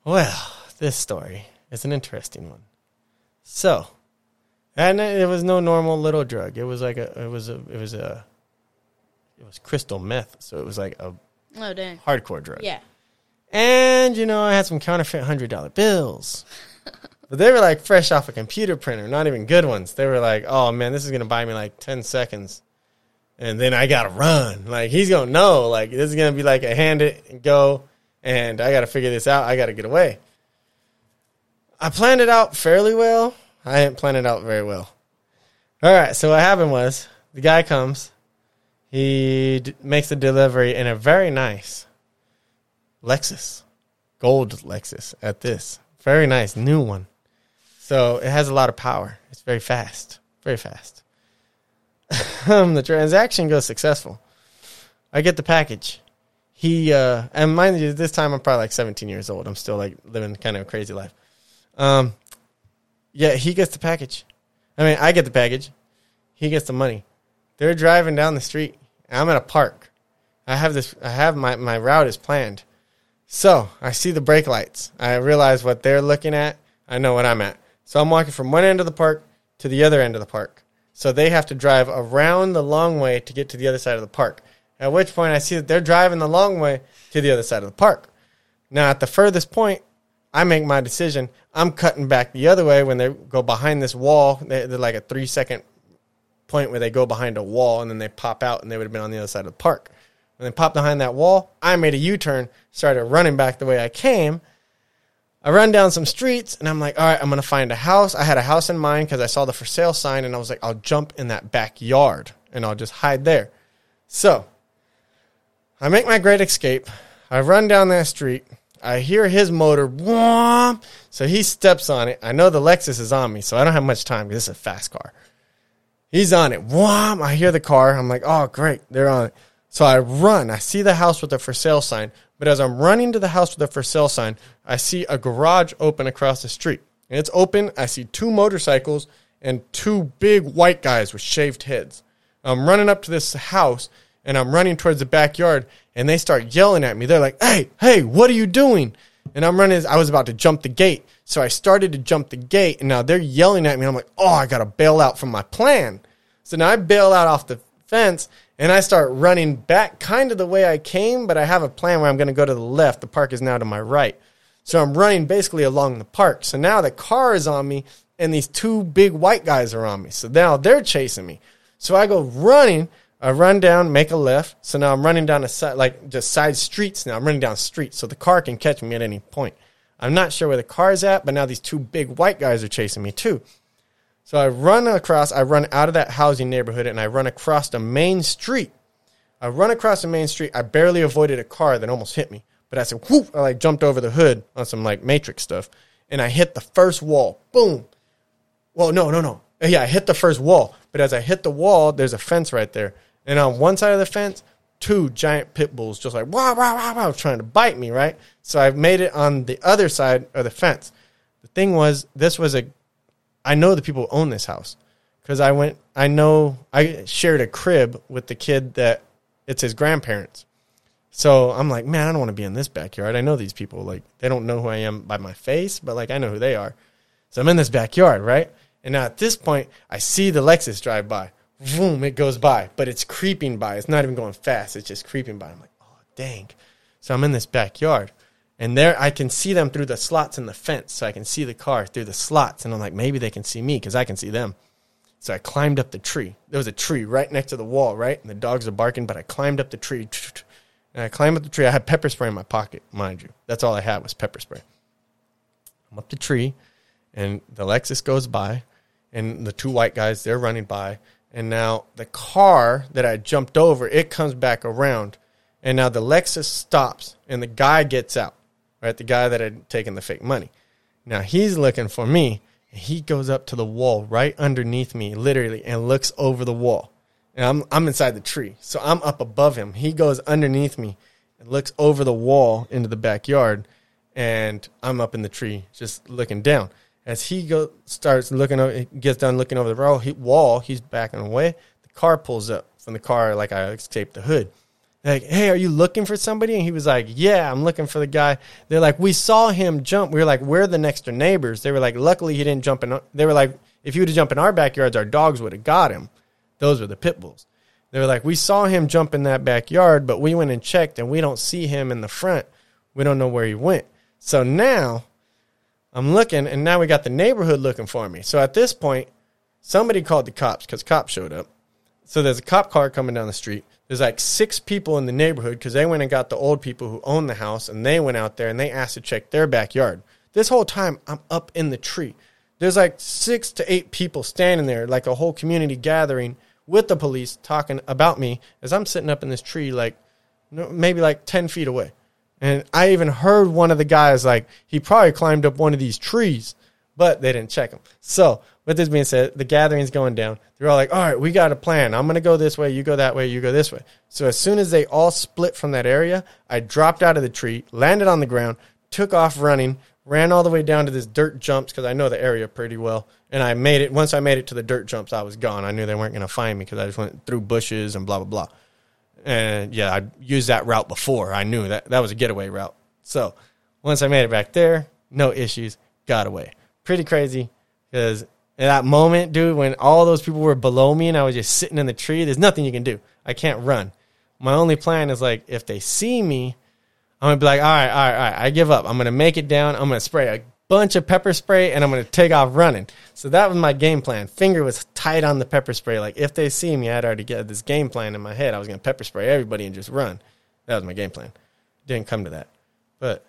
[SPEAKER 2] Well, this story is an interesting one. So, and it was no normal little drug. It was like a, it was a, it was a, it was crystal meth. So it was like a
[SPEAKER 3] Oh dang.
[SPEAKER 2] hardcore drug.
[SPEAKER 3] Yeah.
[SPEAKER 2] And you know, I had some counterfeit hundred dollar bills, (laughs) but they were like fresh off a computer printer, not even good ones. They were like, "Oh man, this is gonna buy me like ten seconds, and then I gotta run. Like he's gonna know. Like this is gonna be like a hand it and go, and I gotta figure this out. I gotta get away." I planned it out fairly well. I didn't plan it out very well. All right, so what happened was the guy comes, he d- makes the delivery in a very nice Lexus, gold Lexus at this. Very nice, new one. So it has a lot of power. It's very fast, very fast. (laughs) um, the transaction goes successful. I get the package. He uh, and mind you, this time I'm probably like 17 years old. I'm still like living kind of a crazy life. Um, yeah, he gets the package. I mean, I get the package. He gets the money. They're driving down the street. I'm at a park. I have this. I have my my route is planned. So I see the brake lights. I realize what they're looking at I know what I'm at. So I'm walking from one end of the park to the other end of the park. So they have to drive around the long way to get to the other side of the park. At which point I see that they're driving the long way to the other side of the park. Now at the furthest point, I make my decision. I'm cutting back the other way when they go behind this wall. They're like a three second point where they go behind a wall and then they pop out and they would have been on the other side of the park. When they popped behind that wall, I made a U turn, started running back the way I came. I run down some streets and I'm like, all right, I'm going to find a house. I had a house in mind because I saw the for sale sign and I was like, I'll jump in that backyard and I'll just hide there. So I make my great escape. I run down that street. I hear his motor, so he steps on it. I know the Lexus is on me, so I don't have much time because it's a fast car. He's on it. I hear the car. I'm like, oh, great, they're on it. So I run. I see the house with the for sale sign. But as I'm running to the house with the for sale sign, I see a garage open across the street. And it's open. I see two motorcycles and two big white guys with shaved heads. I'm running up to this house and I'm running towards the backyard and they start yelling at me. They're like, "Hey, hey, what are you doing?" And I'm running. I was about to jump the gate, so I started to jump the gate, and now they're yelling at me. I'm like, "Oh, I gotta bail out from my plan." So now I bail out off the fence, and I start running back, kind of the way I came, but I have a plan where I'm going to go to the left. The park is now to my right, so I'm running basically along the park. So now the car is on me, and these two big white guys are on me. So now they're chasing me. So I go running I run down, make a left. So now I'm running down a side, like just side streets now. I'm running down streets so the car can catch me at any point. I'm not sure where the car is at, but now these two big white guys are chasing me too. So I run across, I run out of that housing neighborhood and I run across the main street. I run across the main street. I barely avoided a car that almost hit me. But I said, whoop, I like jumped over the hood on some like matrix stuff. And I hit the first wall. Boom. Well, no, no, no. Yeah, I hit the first wall. But as I hit the wall, there's a fence right there. And on one side of the fence, two giant pit bulls just like wow, wow, wow, wow, trying to bite me, right? So I made it on the other side of the fence. The thing was, this was a, I know the people who own this house because I went, I know, I shared a crib with the kid that it's his grandparents. So I'm like, man, I don't want to be in this backyard. I know these people. Like, they don't know who I am by my face, but like, I know who they are. So I'm in this backyard, right? And now at this point, I see the Lexus drive by boom, it goes by, but it's creeping by. It's not even going fast. It's just creeping by. I'm like, oh, dang. So I'm in this backyard, and there I can see them through the slots in the fence. So I can see the car through the slots, and I'm like, maybe they can see me because I can see them. So I climbed up the tree. There was a tree right next to the wall, right? And the dogs are barking, but I climbed up the tree. And I climbed up the tree. I had pepper spray in my pocket, mind you. That's all I had was pepper spray. I'm up the tree, and the Lexus goes by, and the two white guys, they're running by and now the car that I jumped over, it comes back around. And now the Lexus stops and the guy gets out, right? The guy that had taken the fake money. Now he's looking for me. And he goes up to the wall right underneath me, literally, and looks over the wall. And I'm, I'm inside the tree. So I'm up above him. He goes underneath me and looks over the wall into the backyard. And I'm up in the tree just looking down. As he go starts looking over, he gets done looking over the wall, he's backing away. The car pulls up from the car, like I escaped the hood. Like, hey, are you looking for somebody? And he was like, yeah, I'm looking for the guy. They're like, we saw him jump. We were like, we're the next door neighbors. They were like, luckily he didn't jump in. They were like, if he would have jumped in our backyards, our dogs would have got him. Those were the pit bulls. They were like, we saw him jump in that backyard, but we went and checked and we don't see him in the front. We don't know where he went. So now I'm looking, and now we got the neighborhood looking for me. So at this point, somebody called the cops because cops showed up. So there's a cop car coming down the street. There's like six people in the neighborhood because they went and got the old people who own the house, and they went out there and they asked to check their backyard. This whole time, I'm up in the tree. There's like six to eight people standing there, like a whole community gathering with the police talking about me as I'm sitting up in this tree, like maybe like 10 feet away. And I even heard one of the guys like he probably climbed up one of these trees, but they didn't check him. So with this being said, the gathering's going down. They're all like, "All right, we got a plan. I'm gonna go this way. You go that way. You go this way." So as soon as they all split from that area, I dropped out of the tree, landed on the ground, took off running, ran all the way down to this dirt jumps because I know the area pretty well. And I made it. Once I made it to the dirt jumps, I was gone. I knew they weren't gonna find me because I just went through bushes and blah blah blah. And yeah, I used that route before. I knew that that was a getaway route. So once I made it back there, no issues, got away. pretty crazy because in that moment, dude, when all those people were below me and I was just sitting in the tree, there's nothing you can do. I can't run. My only plan is like if they see me, I'm gonna be like, all right, all right, all right, I give up. I'm gonna make it down. I'm gonna spray a bunch of pepper spray and I'm gonna take off running. So that was my game plan. Finger was tight on the pepper spray. Like if they see me, I'd already get this game plan in my head. I was gonna pepper spray everybody and just run. That was my game plan. Didn't come to that, but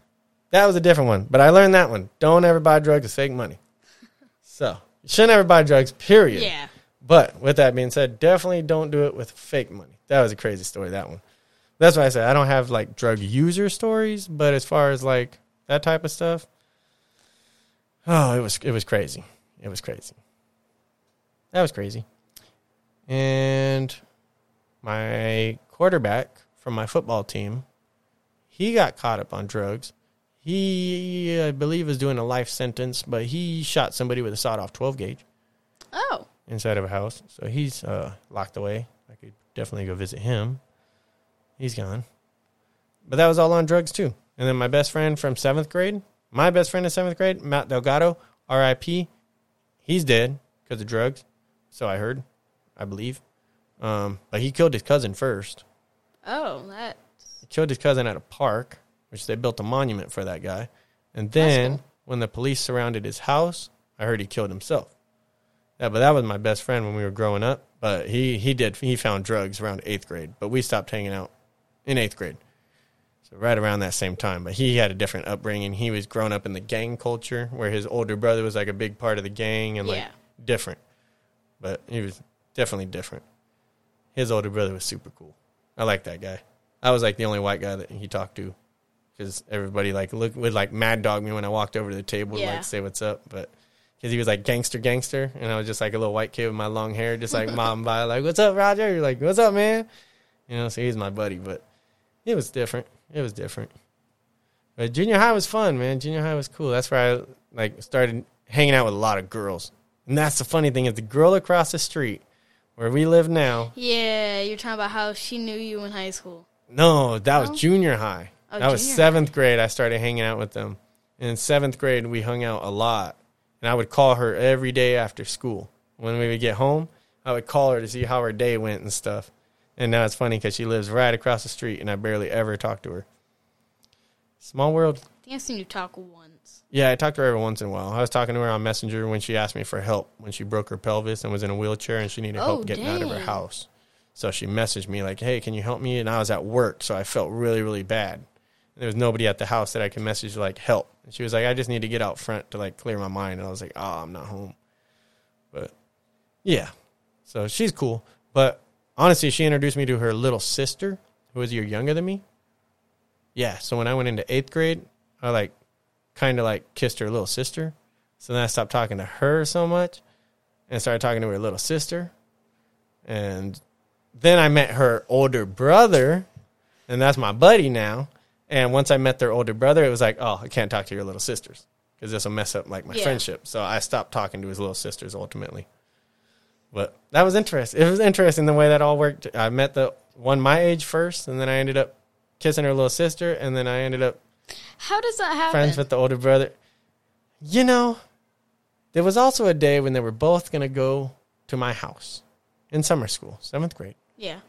[SPEAKER 2] that was a different one. But I learned that one. Don't ever buy drugs with fake money. (laughs) So you shouldn't ever buy drugs. Period.
[SPEAKER 3] Yeah.
[SPEAKER 2] But with that being said, definitely don't do it with fake money. That was a crazy story. That one. That's why I said I don't have like drug user stories, but as far as like that type of stuff, oh, it was it was crazy. It was crazy. That was crazy. And my quarterback from my football team, he got caught up on drugs. He, I believe, is doing a life sentence, but he shot somebody with a sawed-off 12 gauge
[SPEAKER 3] Oh.
[SPEAKER 2] inside of a house. So he's uh, locked away. I could definitely go visit him. He's gone. But that was all on drugs too. And then my best friend from seventh grade, my best friend in seventh grade, Matt Delgado, R.I.P. He's dead because of drugs. So I heard, I believe. Um, but he killed his cousin first.
[SPEAKER 3] Oh, that.
[SPEAKER 2] He killed his cousin at a park, which they built a monument for that guy. And then
[SPEAKER 3] cool.
[SPEAKER 2] when the police surrounded his house, I heard he killed himself. Yeah, but that was my best friend when we were growing up. But he he did he found drugs around eighth grade, but we stopped hanging out in eighth grade. So right around that same time. But he had a different upbringing. He was grown up in the gang culture where his older brother was like a big part of the gang and like
[SPEAKER 3] Yeah.
[SPEAKER 2] different. But he was definitely different. His older brother was super cool. I like that guy. I was like the only white guy that he talked to because everybody like look would like mad dog me when I walked over to the table to
[SPEAKER 3] Yeah.
[SPEAKER 2] like say what's up, but because he was like gangster gangster, and I was just like a little white kid with my long hair, just like (laughs) mom by like what's up Roger? You're like what's up man? You know, so he's my buddy, but it was different. It was different. But junior high was fun, man. Junior high was cool. That's where I like started hanging out with a lot of girls, and that's the funny thing is the girl across the street where we live now.
[SPEAKER 3] Yeah, you're talking about how she knew you in high school.
[SPEAKER 2] No, that was
[SPEAKER 3] oh.
[SPEAKER 2] junior high.
[SPEAKER 3] Oh,
[SPEAKER 2] that was
[SPEAKER 3] junior
[SPEAKER 2] seventh grade. I started hanging out with them. And in seventh grade, we hung out a lot. And I would call her every day after school. When we would get home, I would call her to see how her day went and stuff. And now it's funny because she lives right across the street, and I barely ever talk to her. Small world.
[SPEAKER 3] I think I've seen you talk once.
[SPEAKER 2] Yeah, I talked to her every once in a while. I was talking to her on Messenger when she asked me for help when she broke her pelvis and was in a wheelchair and she needed
[SPEAKER 3] Oh,
[SPEAKER 2] help getting out of her house. So she messaged me like, "Hey, can you help me?" And I was at work, so I felt really, really bad. There was nobody at the house that I could message like help. And she was like, "I just need to get out front to like clear my mind." And I was like, "Oh, I'm not home." But yeah, so she's cool. But honestly, she introduced me to her little sister, who was a year younger than me. Yeah, so when I went into eighth grade, I like kind of like kissed her little sister. So then I stopped talking to her so much and started talking to her little sister. And then I met her older brother, and that's my buddy now. And once I met their older brother, it was like, oh, I can't talk to your little sisters because this will mess up like my
[SPEAKER 3] Yeah.
[SPEAKER 2] friendship. So I stopped talking to his little sisters ultimately. But that was interesting. It was interesting the way that all worked. I met the one my age first, and then I ended up kissing her little sister, and then I ended up
[SPEAKER 3] How does that happen?
[SPEAKER 2] friends with the older brother. You know, there was also a day when they were both going to go to my house in summer school, seventh grade.
[SPEAKER 3] yeah.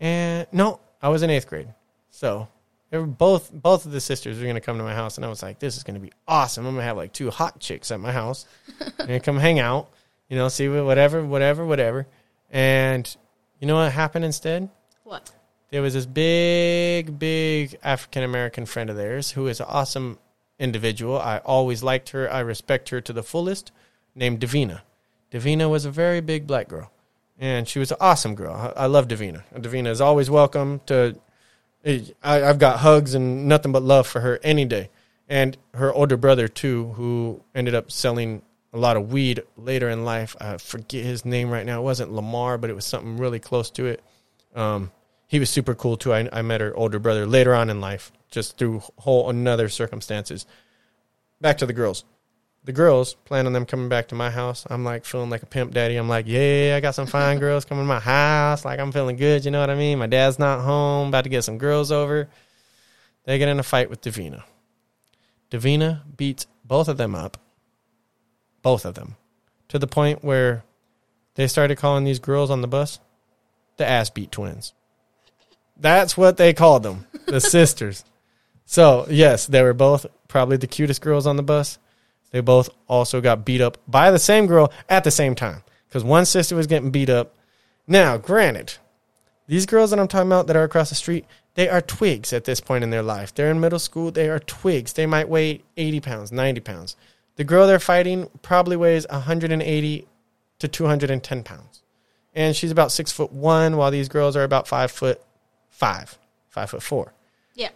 [SPEAKER 2] And no, I was in eighth grade. So they were both both of the sisters were going to come to my house, and I was like, "This is going to be awesome! I'm going to have like two hot chicks at my house, (laughs) and come hang out, you know, see whatever, whatever, whatever." And you know what happened instead?
[SPEAKER 3] What?
[SPEAKER 2] there was this big, big African American friend of theirs who is an awesome individual. I always liked her. I respect her to the fullest. Named Davina. Davina was a very big black girl, and she was an awesome girl. I, I love Davina. Davina is always welcome to. Eh, I, I've got hugs and nothing but love for her any day. And her older brother too, who ended up selling a lot of weed later in life. I forget his name right now. It wasn't Lamar, but it was something really close to it. Um, he was super cool too. I, I met her older brother later on in life, just through whole another circumstances. Back to the girls. The girls plan on them coming back to my house. I'm like feeling like a pimp daddy. I'm like, yeah, I got some fine (laughs) girls coming to my house. Like I'm feeling good. You know what I mean? My dad's not home. About to get some girls over. They get in a fight with Davina. Davina beats both of them up. Both of them, to the point where they started calling these girls on the bus the ass beat twins. That's what they called them, the (laughs) sisters. So, yes, they were both probably the cutest girls on the bus. They both also got beat up by the same girl at the same time because one sister was getting beat up. Now, granted, these girls that I'm talking about that are across the street, they are twigs at this point in their life. They're in middle school. They are twigs. They might weigh 80 pounds, 90 pounds. The girl they're fighting probably weighs 180 to 210 pounds. And she's about six foot one, while these girls are about five foot five, five foot four.
[SPEAKER 3] Yeah.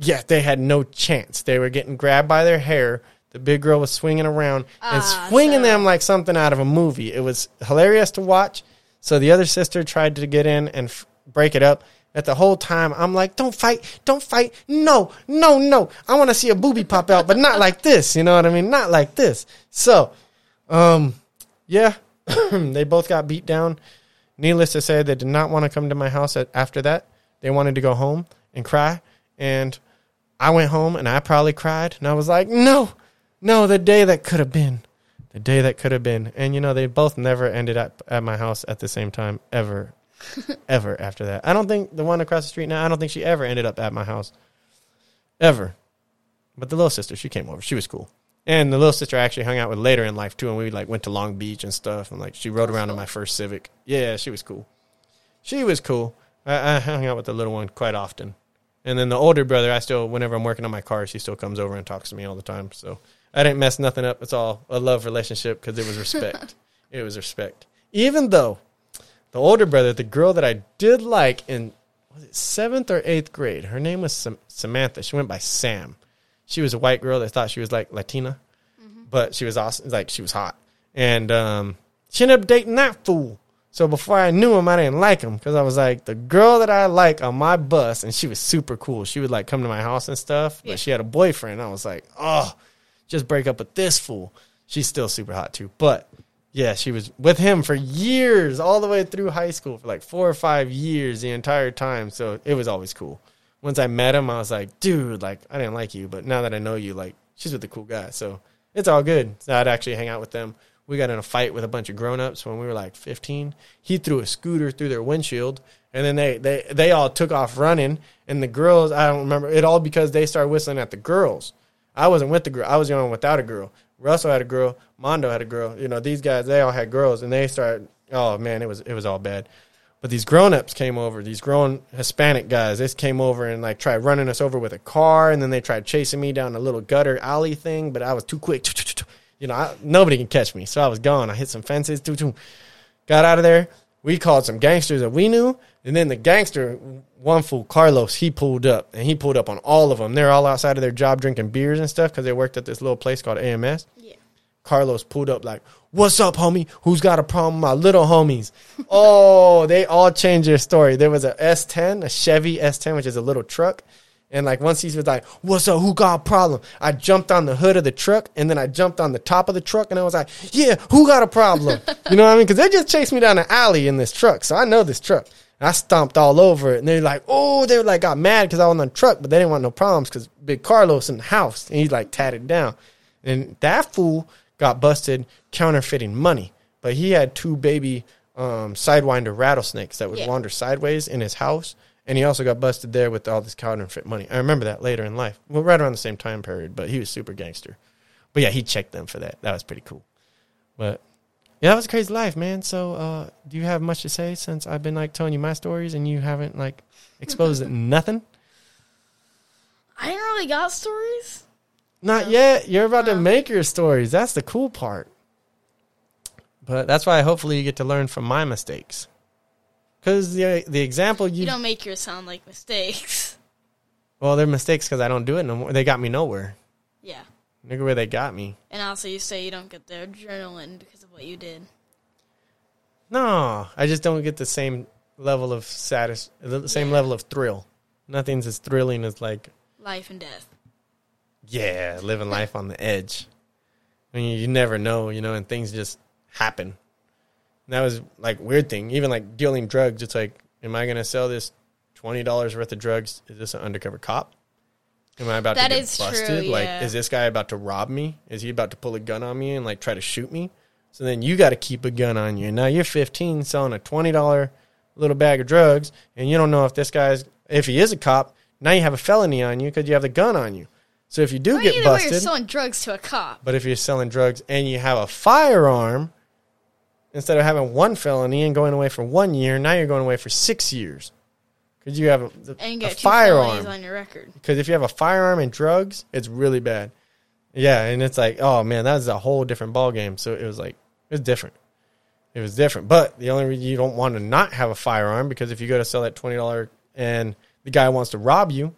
[SPEAKER 2] Yeah, they had no chance. They were getting grabbed by their hair. The big girl was swinging around and
[SPEAKER 3] Ah,
[SPEAKER 2] swinging
[SPEAKER 3] so-
[SPEAKER 2] them like something out of a movie. It was hilarious to watch. So the other sister tried to get in and f- break it up. At the whole time, I'm like, "Don't fight! Don't fight! No, no, no! I want to see a booby pop out, but not like this. You know what I mean? Not like this." So, um, yeah, (clears throat) they both got beat down. Needless to say, they did not want to come to my house after that. They wanted to go home and cry. And I went home and I probably cried. And I was like, no, no, the day that could have been. The day that could have been. And, you know, they both never ended up at my house at the same time, ever, (laughs) ever after that. I don't think the one across the street now, I don't think she ever ended up at my house. Ever. But the little sister, she came over. She was cool. And the little sister I actually hung out with later in life too, and we like went to Long Beach and stuff, and like she rode around in my first Civic. Yeah, she was cool. She was cool. I, I hung out with the little one quite often, and then the older brother, I still whenever I'm working on my car, she still comes over and talks to me all the time. So I didn't mess nothing up. It's all a love relationship because it was respect. (laughs) it was respect. Even though the older brother, the girl that I did like in was it seventh or eighth grade, her name was Sam- Samantha. She went by Sam she was a white girl that thought she was like Latina, but she was awesome. Like she was hot, and um, she ended up dating that fool. So before I knew him, I didn't like him because I was like the girl that I like on my bus, and she was super cool. She would like come to my house and stuff, but
[SPEAKER 3] Yeah.
[SPEAKER 2] she had a boyfriend. I was like, oh, just break up with this fool. She's still super hot too, but yeah, she was with him for years, all the way through high school for like four or five years, the entire time. So it was always cool once I met him, I was like, dude, like I didn't like you, but now that I know you, like she's with a cool guy, so it's all good. So I'd actually hang out with them. We got in a fight with a bunch of grown ups when we were like 15. He threw a scooter through their windshield, and then they they they all took off running. And the girls, I don't remember it all because they started whistling at the girls. I wasn't with the girl. I was the only one without a girl. Russell had a girl. Mondo had a girl. You know, these guys, they all had girls, and they started. Oh man, it was it was all bad. But these grown ups came over, these grown Hispanic guys, they came over and like tried running us over with a car, and then they tried chasing me down a little gutter alley thing, but I was too quick. You know, I, nobody can catch me, so I was gone. I hit some fences, got out of there. We called some gangsters that we knew, and then the gangster, one fool, Carlos, he pulled up, and he pulled up on all of them. They're all outside of their job drinking beers and stuff because they worked at this little place called AMS.
[SPEAKER 3] Yeah.
[SPEAKER 2] Carlos pulled up like, "What's up, homie? Who's got a problem my little homies?" (laughs) oh, they all changed their story. There was a S10, a Chevy S10, which is a little truck, and like once he was like, "What's up? Who got a problem?" I jumped on the hood of the truck, and then I jumped on the top of the truck, and I was like, "Yeah, who got a problem?" you know what I mean? Because they just chased me down the alley in this truck, so I know this truck. And I stomped all over it, and they're like, "Oh!" They were like, got mad because I was on the truck, but they didn't want no problems because Big Carlos in the house, and he like tatted down. And that fool got busted counterfeiting money. But he had two baby um, sidewinder rattlesnakes that would
[SPEAKER 3] Yeah.
[SPEAKER 2] wander sideways in his house. And he also got busted there with all this counterfeit money. I remember that later in life. Well, right around the same time period, but he was super gangster. But yeah, he checked them for that. That was pretty cool. But yeah, that was a crazy life, man. So uh, do you have much to say since I've been like telling you my stories and you haven't like exposed (laughs) nothing?
[SPEAKER 3] I didn't really got stories.
[SPEAKER 2] Not yet. You're about to make your stories. That's the cool part. But that's why hopefully you get to learn from my mistakes. Because the the example you,
[SPEAKER 3] You don't make yours sound like mistakes. (laughs)
[SPEAKER 2] well, they're mistakes because I don't do it no more. They got me nowhere.
[SPEAKER 3] Yeah.
[SPEAKER 2] Look at where they got me.
[SPEAKER 3] And also, you say you don't get the adrenaline because of what you did.
[SPEAKER 2] No, I just don't get the same level of satis, the same level of thrill. Nothing's as thrilling as like,
[SPEAKER 3] Life and death.
[SPEAKER 2] Yeah, living life on the edge. I mean, you never know, you know, and things just happen. And that was like weird thing. Even like dealing drugs, it's like, am I gonna sell this twenty dollars worth of drugs? Is this an undercover cop? Am I about
[SPEAKER 3] That
[SPEAKER 2] to get
[SPEAKER 3] is true,
[SPEAKER 2] busted? Like, is this guy about to rob me? Is he about to pull a gun on me and like try to shoot me? So then you got to keep a gun on you. Now you're 15 selling a $20 little bag of drugs and you don't know if this guy's, if he is a cop, now you have a felony on you because you have the gun on you. So if you do
[SPEAKER 3] Well,
[SPEAKER 2] get
[SPEAKER 3] way, you're
[SPEAKER 2] busted,
[SPEAKER 3] selling drugs to a cop.
[SPEAKER 2] but if you're selling drugs and you have a firearm, instead of having one felony and going away for one year, now you're going away for six years because you have a,
[SPEAKER 3] And you
[SPEAKER 2] a
[SPEAKER 3] two
[SPEAKER 2] firearm.
[SPEAKER 3] on your record.
[SPEAKER 2] Because if you have a firearm and drugs, it's really bad. Yeah, and it's like, oh man, that was a whole different ball game. So it was like it was different. It was different. But the only reason you don't want to not have a firearm because if you go to sell that twenty dollar and the guy wants to rob you,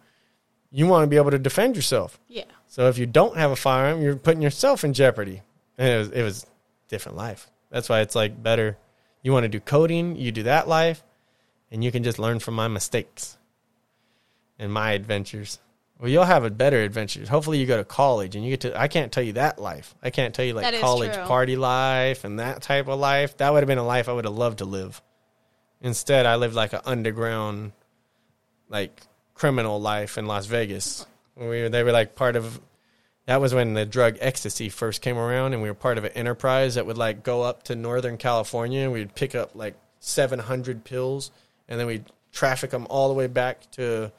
[SPEAKER 2] you want to be able to defend yourself.
[SPEAKER 3] Yeah.
[SPEAKER 2] So if you don't have a firearm, you're putting yourself in jeopardy. And it was it was different life. That's why it's like better. You want to do coding, you do that life, and you can just learn from my mistakes and my adventures. Well, you'll have a better adventure. Hopefully, you go to college and you get to. I can't tell you that life. I can't tell you like college
[SPEAKER 3] true.
[SPEAKER 2] party life and that type of life. That would have been a life I would have loved to live. Instead, I lived like an underground, like criminal life in Las Vegas. We were, they were like part of. That was when the drug ecstasy first came around, and we were part of an enterprise that would like go up to Northern California. and We'd pick up like seven hundred pills, and then we'd traffic them all the way back to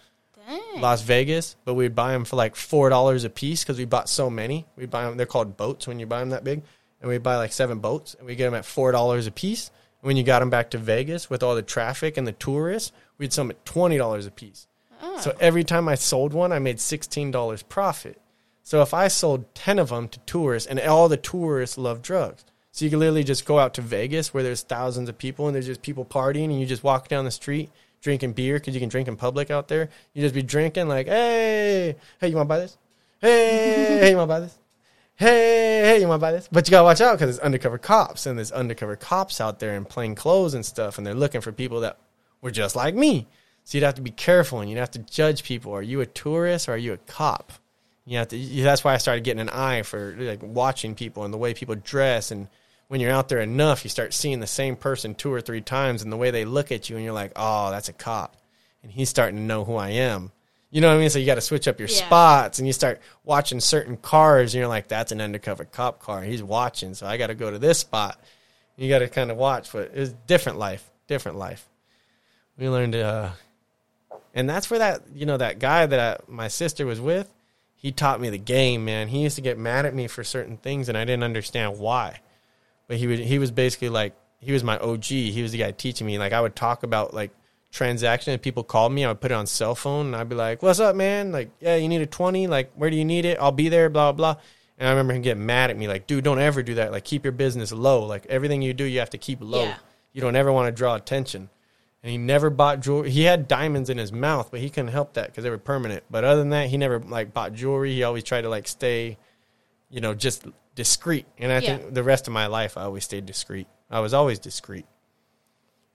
[SPEAKER 3] Dang.
[SPEAKER 2] Las Vegas, but we'd buy them for like four dollars a piece because we bought so many. We buy them; they're called boats when you buy them that big, and we buy like seven boats, and we get them at four dollars a piece. And When you got them back to Vegas with all the traffic and the tourists, we'd sell them at twenty dollars a piece. Ah. So every time I sold one, I made sixteen dollars profit. So if I sold ten of them to tourists, and all the tourists love drugs, so you can literally just go out to Vegas where there's thousands of people and there's just people partying, and you just walk down the street drinking beer because you can drink in public out there. You just be drinking like, hey, hey, you want to buy this? Hey, hey, you want to buy this? Hey, hey, you want to buy this? But you gotta watch out because there's undercover cops and there's undercover cops out there in plain clothes and stuff, and they're looking for people that were just like me. So you'd have to be careful and you'd have to judge people. Are you a tourist or are you a cop? You have to. That's why I started getting an eye for like watching people and the way people dress. And when you're out there enough, you start seeing the same person two or three times and the way they look at you, and you're like, oh, that's a cop, and he's starting to know who I am. You know what I mean? So you got to switch up your
[SPEAKER 3] Yeah.
[SPEAKER 2] spots, and you start watching certain cars, and you're like, that's an undercover cop car. He's watching, so I got to go to this spot. You got to kind of watch, but it's different life, different life. We learned, uh, and that's where that you know that guy that I, my sister was with, he taught me the game, man. He used to get mad at me for certain things, and I didn't understand why. But he would he was basically like he was my OG. He was the guy teaching me. Like I would talk about like transaction. If people called me, I would put it on cell phone, and I'd be like, "What's up, man? Like, yeah, you need a twenty? Like, where do you need it? I'll be there." Blah blah. blah. And I remember him getting mad at me, like, "Dude, don't ever do that. Like, keep your business low. Like, everything you do, you have to keep low.
[SPEAKER 3] Yeah.
[SPEAKER 2] You don't ever want to draw attention." And he never bought jewelry. He had diamonds in his mouth, but he couldn't help that because they were permanent. But other than that, he never like bought jewelry. He always tried to like stay, you know, just discreet. And I
[SPEAKER 3] Yeah.
[SPEAKER 2] think the rest of my life, I always stayed discreet. I was always discreet.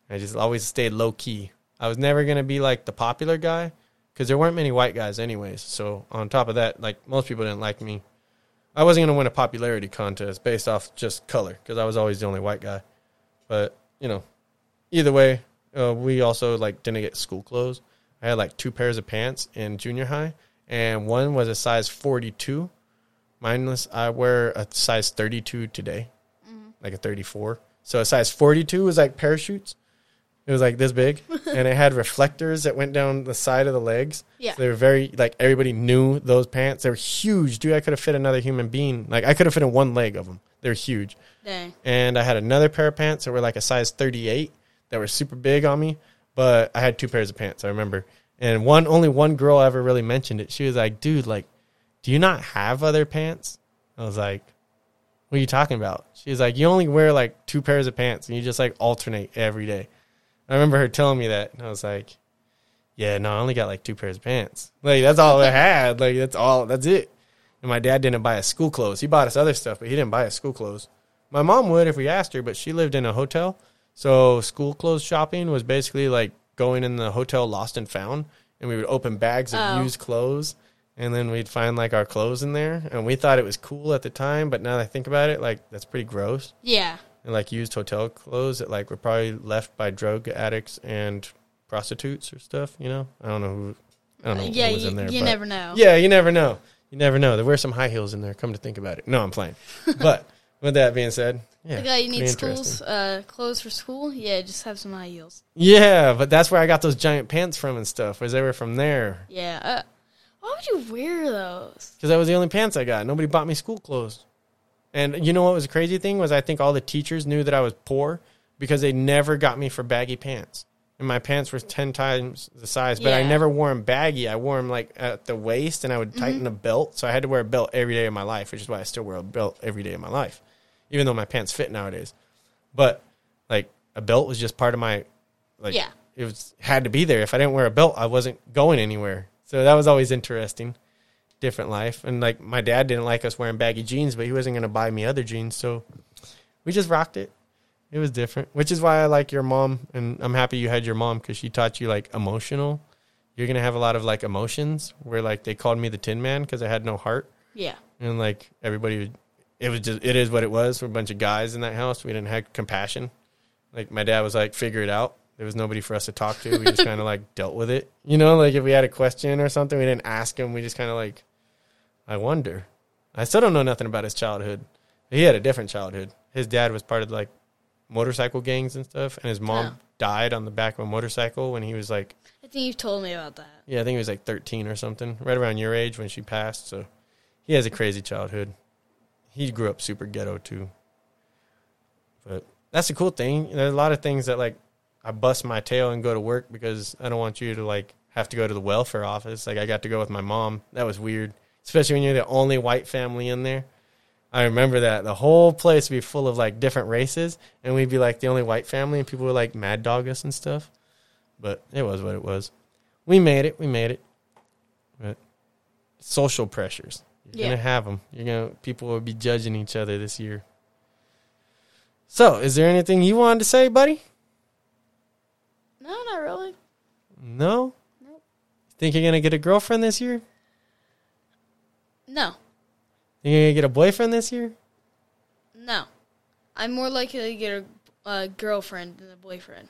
[SPEAKER 2] I just always stayed low key. I was never gonna be like the popular guy because there weren't many white guys, anyways. So on top of that, like most people didn't like me. I wasn't gonna win a popularity contest based off just color because I was always the only white guy. But you know, either way, uh, we also like didn't get school clothes. I had like two pairs of pants in junior high, and one was a size forty-two. Mine was I wear a size thirty-two today, like a thirty-four. So a size forty-two was like parachutes. It was like this big, (laughs) and it had reflectors that went down the side of the legs.
[SPEAKER 3] Yeah.
[SPEAKER 2] So they were very like everybody knew those pants. They were huge, dude. I could have fit another human being. Like I could have fit in one leg of them. They're huge
[SPEAKER 3] Dang.
[SPEAKER 2] and I had another pair of pants that were like a size 38 that were super big on me, but I had two pairs of pants, I remember. And one only one girl ever really mentioned it. She was like, "Dude, like do you not have other pants?" I was like, "What are you talking about?" She was like, "You only wear like two pairs of pants and you just like alternate every day." I remember her telling me that, and I was like, "Yeah, no, I only got like two pairs of pants. Like that's all I had. Like that's all. That's it." And my dad didn't buy us school clothes. He bought us other stuff, but he didn't buy us school clothes. My mom would if we asked her, but she lived in a hotel. So school clothes shopping was basically like going in the hotel lost and found, and we would open bags of
[SPEAKER 3] Oh.
[SPEAKER 2] used clothes, and then we'd find like our clothes in there, and we thought it was cool at the time, but now that I think about it, like that's pretty gross.
[SPEAKER 3] Yeah.
[SPEAKER 2] And like used hotel clothes that like were probably left by drug addicts and prostitutes or stuff. You know, I don't know who I don't know
[SPEAKER 3] yeah,
[SPEAKER 2] what was
[SPEAKER 3] you,
[SPEAKER 2] in there.
[SPEAKER 3] you never know.
[SPEAKER 2] Yeah, you never know. You never know. There were some high heels in there. Come to think about it. No, I'm playing. (laughs) But with that being said, yeah,
[SPEAKER 3] The guy you need
[SPEAKER 2] interesting.
[SPEAKER 3] schools, uh, clothes for school. Yeah, just have some high heels.
[SPEAKER 2] Yeah, but that's where I got those giant pants from and stuff. Was they were from there
[SPEAKER 3] Yeah. Uh, why would you wear those?
[SPEAKER 2] because that was the only pants I got. Nobody bought me school clothes. And you know what was a crazy thing was I think all the teachers knew that I was poor because they never got me for baggy pants. And my pants were ten times the size, but I never wore them baggy. I wore them like at the waist, and I would tighten
[SPEAKER 3] Mm-hmm.
[SPEAKER 2] the belt. So I had to wear a belt every day of my life, which is why I still wear a belt every day of my life, even though my pants fit nowadays. But like a belt was just part of my like
[SPEAKER 3] Yeah.
[SPEAKER 2] it was had to be there. If I didn't wear a belt, I wasn't going anywhere. So that was always interesting. Different life. And like my dad didn't like us wearing baggy jeans, but he wasn't gonna buy me other jeans, so we just rocked it. It was different, which is why I like your mom, and I'm happy you had your mom because she taught you like emotional. You're gonna have a lot of like emotions where like they called me the Tin Man because I had no heart,
[SPEAKER 3] Yeah.
[SPEAKER 2] and like everybody, would, it was just it is what it was. We're a bunch of guys in that house. We didn't have compassion. Like my dad was like, figure it out. There was nobody for us to talk to. We just (laughs) kind of like dealt with it. You know, like if we had a question or something, we didn't ask him. We just kind of like, I wonder. I still don't know nothing about his childhood. He had a different childhood. His dad was part of like motorcycle gangs and stuff, and his mom
[SPEAKER 3] Oh.
[SPEAKER 2] died on the back of a motorcycle when he was like,
[SPEAKER 3] I think you've told me about that.
[SPEAKER 2] yeah, I think he was like 13 or something, right around your age when she passed. So he has a crazy childhood. He grew up super ghetto too. But that's the cool thing. There's a lot of things that like I bust my tail and go to work because I don't want you to like have to go to the welfare office. Like I got to go with my mom. That was weird, especially when you're the only white family in there. I remember that the whole place would be full of like different races, and we'd be like the only white family, and people would like mad dog us and stuff. But it was what it was. We made it. We made it. But social pressures, you're
[SPEAKER 3] Yeah.
[SPEAKER 2] gonna have them. You're gonna people will be judging each other this year. So, is there anything you wanted to say, buddy?
[SPEAKER 3] No, not really.
[SPEAKER 2] No.
[SPEAKER 3] Nope.
[SPEAKER 2] Think you're gonna get a girlfriend this year?
[SPEAKER 3] No.
[SPEAKER 2] Think you're gonna get a boyfriend this year?
[SPEAKER 3] No. I'm more likely to get a, a girlfriend than a boyfriend.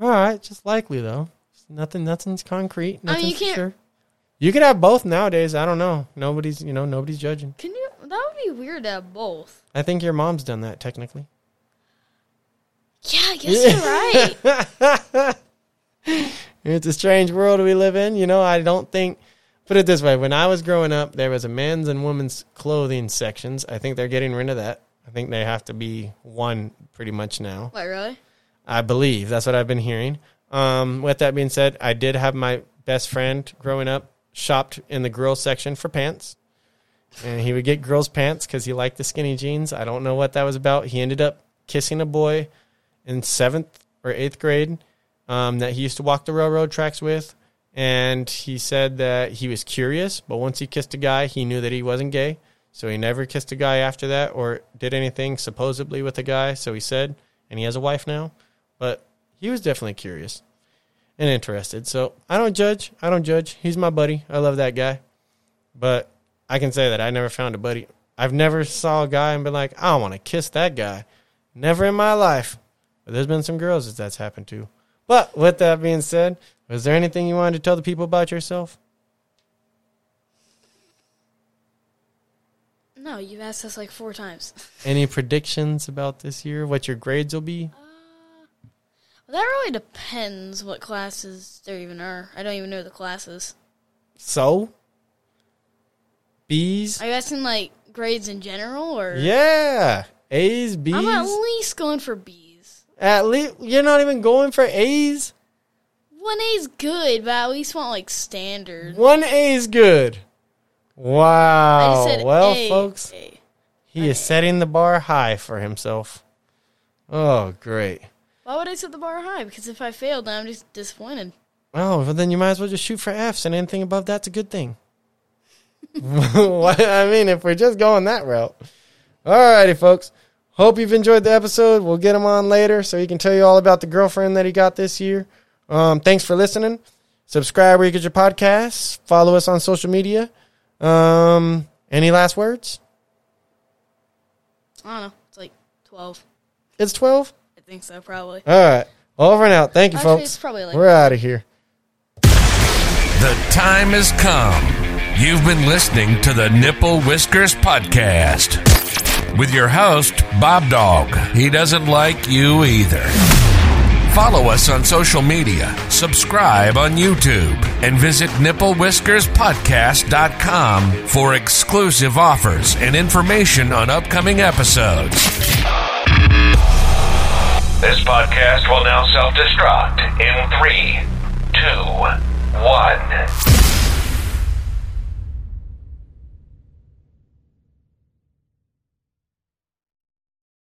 [SPEAKER 2] All right, just likely though. Nothing, nothing's concrete.
[SPEAKER 3] I mean,
[SPEAKER 2] Nothing's
[SPEAKER 3] you can't-
[SPEAKER 2] Sure. You could have both nowadays. I don't know. Nobody's, you know, nobody's judging.
[SPEAKER 3] Can you? That would be weird to have both.
[SPEAKER 2] I think your mom's done that technically.
[SPEAKER 3] Yeah, I guess you're right. (laughs)
[SPEAKER 2] It's a strange world we live in. You know, I don't think. Put it this way: when I was growing up, there was a men's and women's clothing sections. I think they're getting rid of that. I think they have to be one pretty much now.
[SPEAKER 3] What, really?
[SPEAKER 2] I believe that's what I've been hearing. Um, with that being said, I did have my best friend growing up shopped in the girls section for pants, and he would get girls pants because he liked the skinny jeans. I don't know what that was about. He ended up kissing a boy in seventh or eighth grade um, that he used to walk the railroad tracks with, and he said that he was curious, but once he kissed a guy, he knew that he wasn't gay. So he never kissed a guy after that or did anything supposedly with a guy. So he said, and he has a wife now but he was definitely curious and interested. So I don't judge. I don't judge. He's my buddy. I love that guy. But I can say that I never found a buddy. I've never saw a guy and been like, I want to kiss that guy. Never in my life. But there's been some girls that that's happened to. But with that being said, was there anything you wanted to tell the people about yourself?
[SPEAKER 3] No, you've asked us like four times.
[SPEAKER 2] Any predictions about this year? What your grades will be?
[SPEAKER 3] Uh, That really depends what classes there even are. I don't even know the classes.
[SPEAKER 2] So? B's?
[SPEAKER 3] Are you asking like grades in general, or
[SPEAKER 2] Yeah. A's, B's.
[SPEAKER 3] I'm at least going for B's.
[SPEAKER 2] At least you're not even going for A's.
[SPEAKER 3] One A's good, but I at least want like standard.
[SPEAKER 2] One A is good. Wow.
[SPEAKER 3] I just said
[SPEAKER 2] well,
[SPEAKER 3] A,
[SPEAKER 2] folks,
[SPEAKER 3] A.
[SPEAKER 2] he is setting the bar high for himself. Oh, great.
[SPEAKER 3] Why would I set the bar high? Because if I failed, then I'm just disappointed.
[SPEAKER 2] Oh, well, then you might as well just shoot for F's, and anything above that's a good thing. (laughs) What- I mean, if we're just going that route. Alrighty, folks. Hope you've enjoyed the episode. We'll get him on later so he can tell you all about the girlfriend that he got this year. Um, thanks for listening. Subscribe where you get your podcasts. Follow us on social media. Um, any last words?
[SPEAKER 3] I don't know. It's like twelve.
[SPEAKER 2] It's 12?
[SPEAKER 3] I think so, probably.
[SPEAKER 2] All right. Over and out. Thank you,
[SPEAKER 3] Actually,
[SPEAKER 2] folks.
[SPEAKER 3] it's probably like
[SPEAKER 2] We're out of here.
[SPEAKER 1] The time has come. You've been listening to the Nipple Whiskers Podcast with your host, Bob Dog. He doesn't like you either. Follow us on social media, subscribe on YouTube, and visit nipplewhiskerspodcast.com for exclusive offers and information on upcoming episodes. This podcast will now self destruct in three, two, one.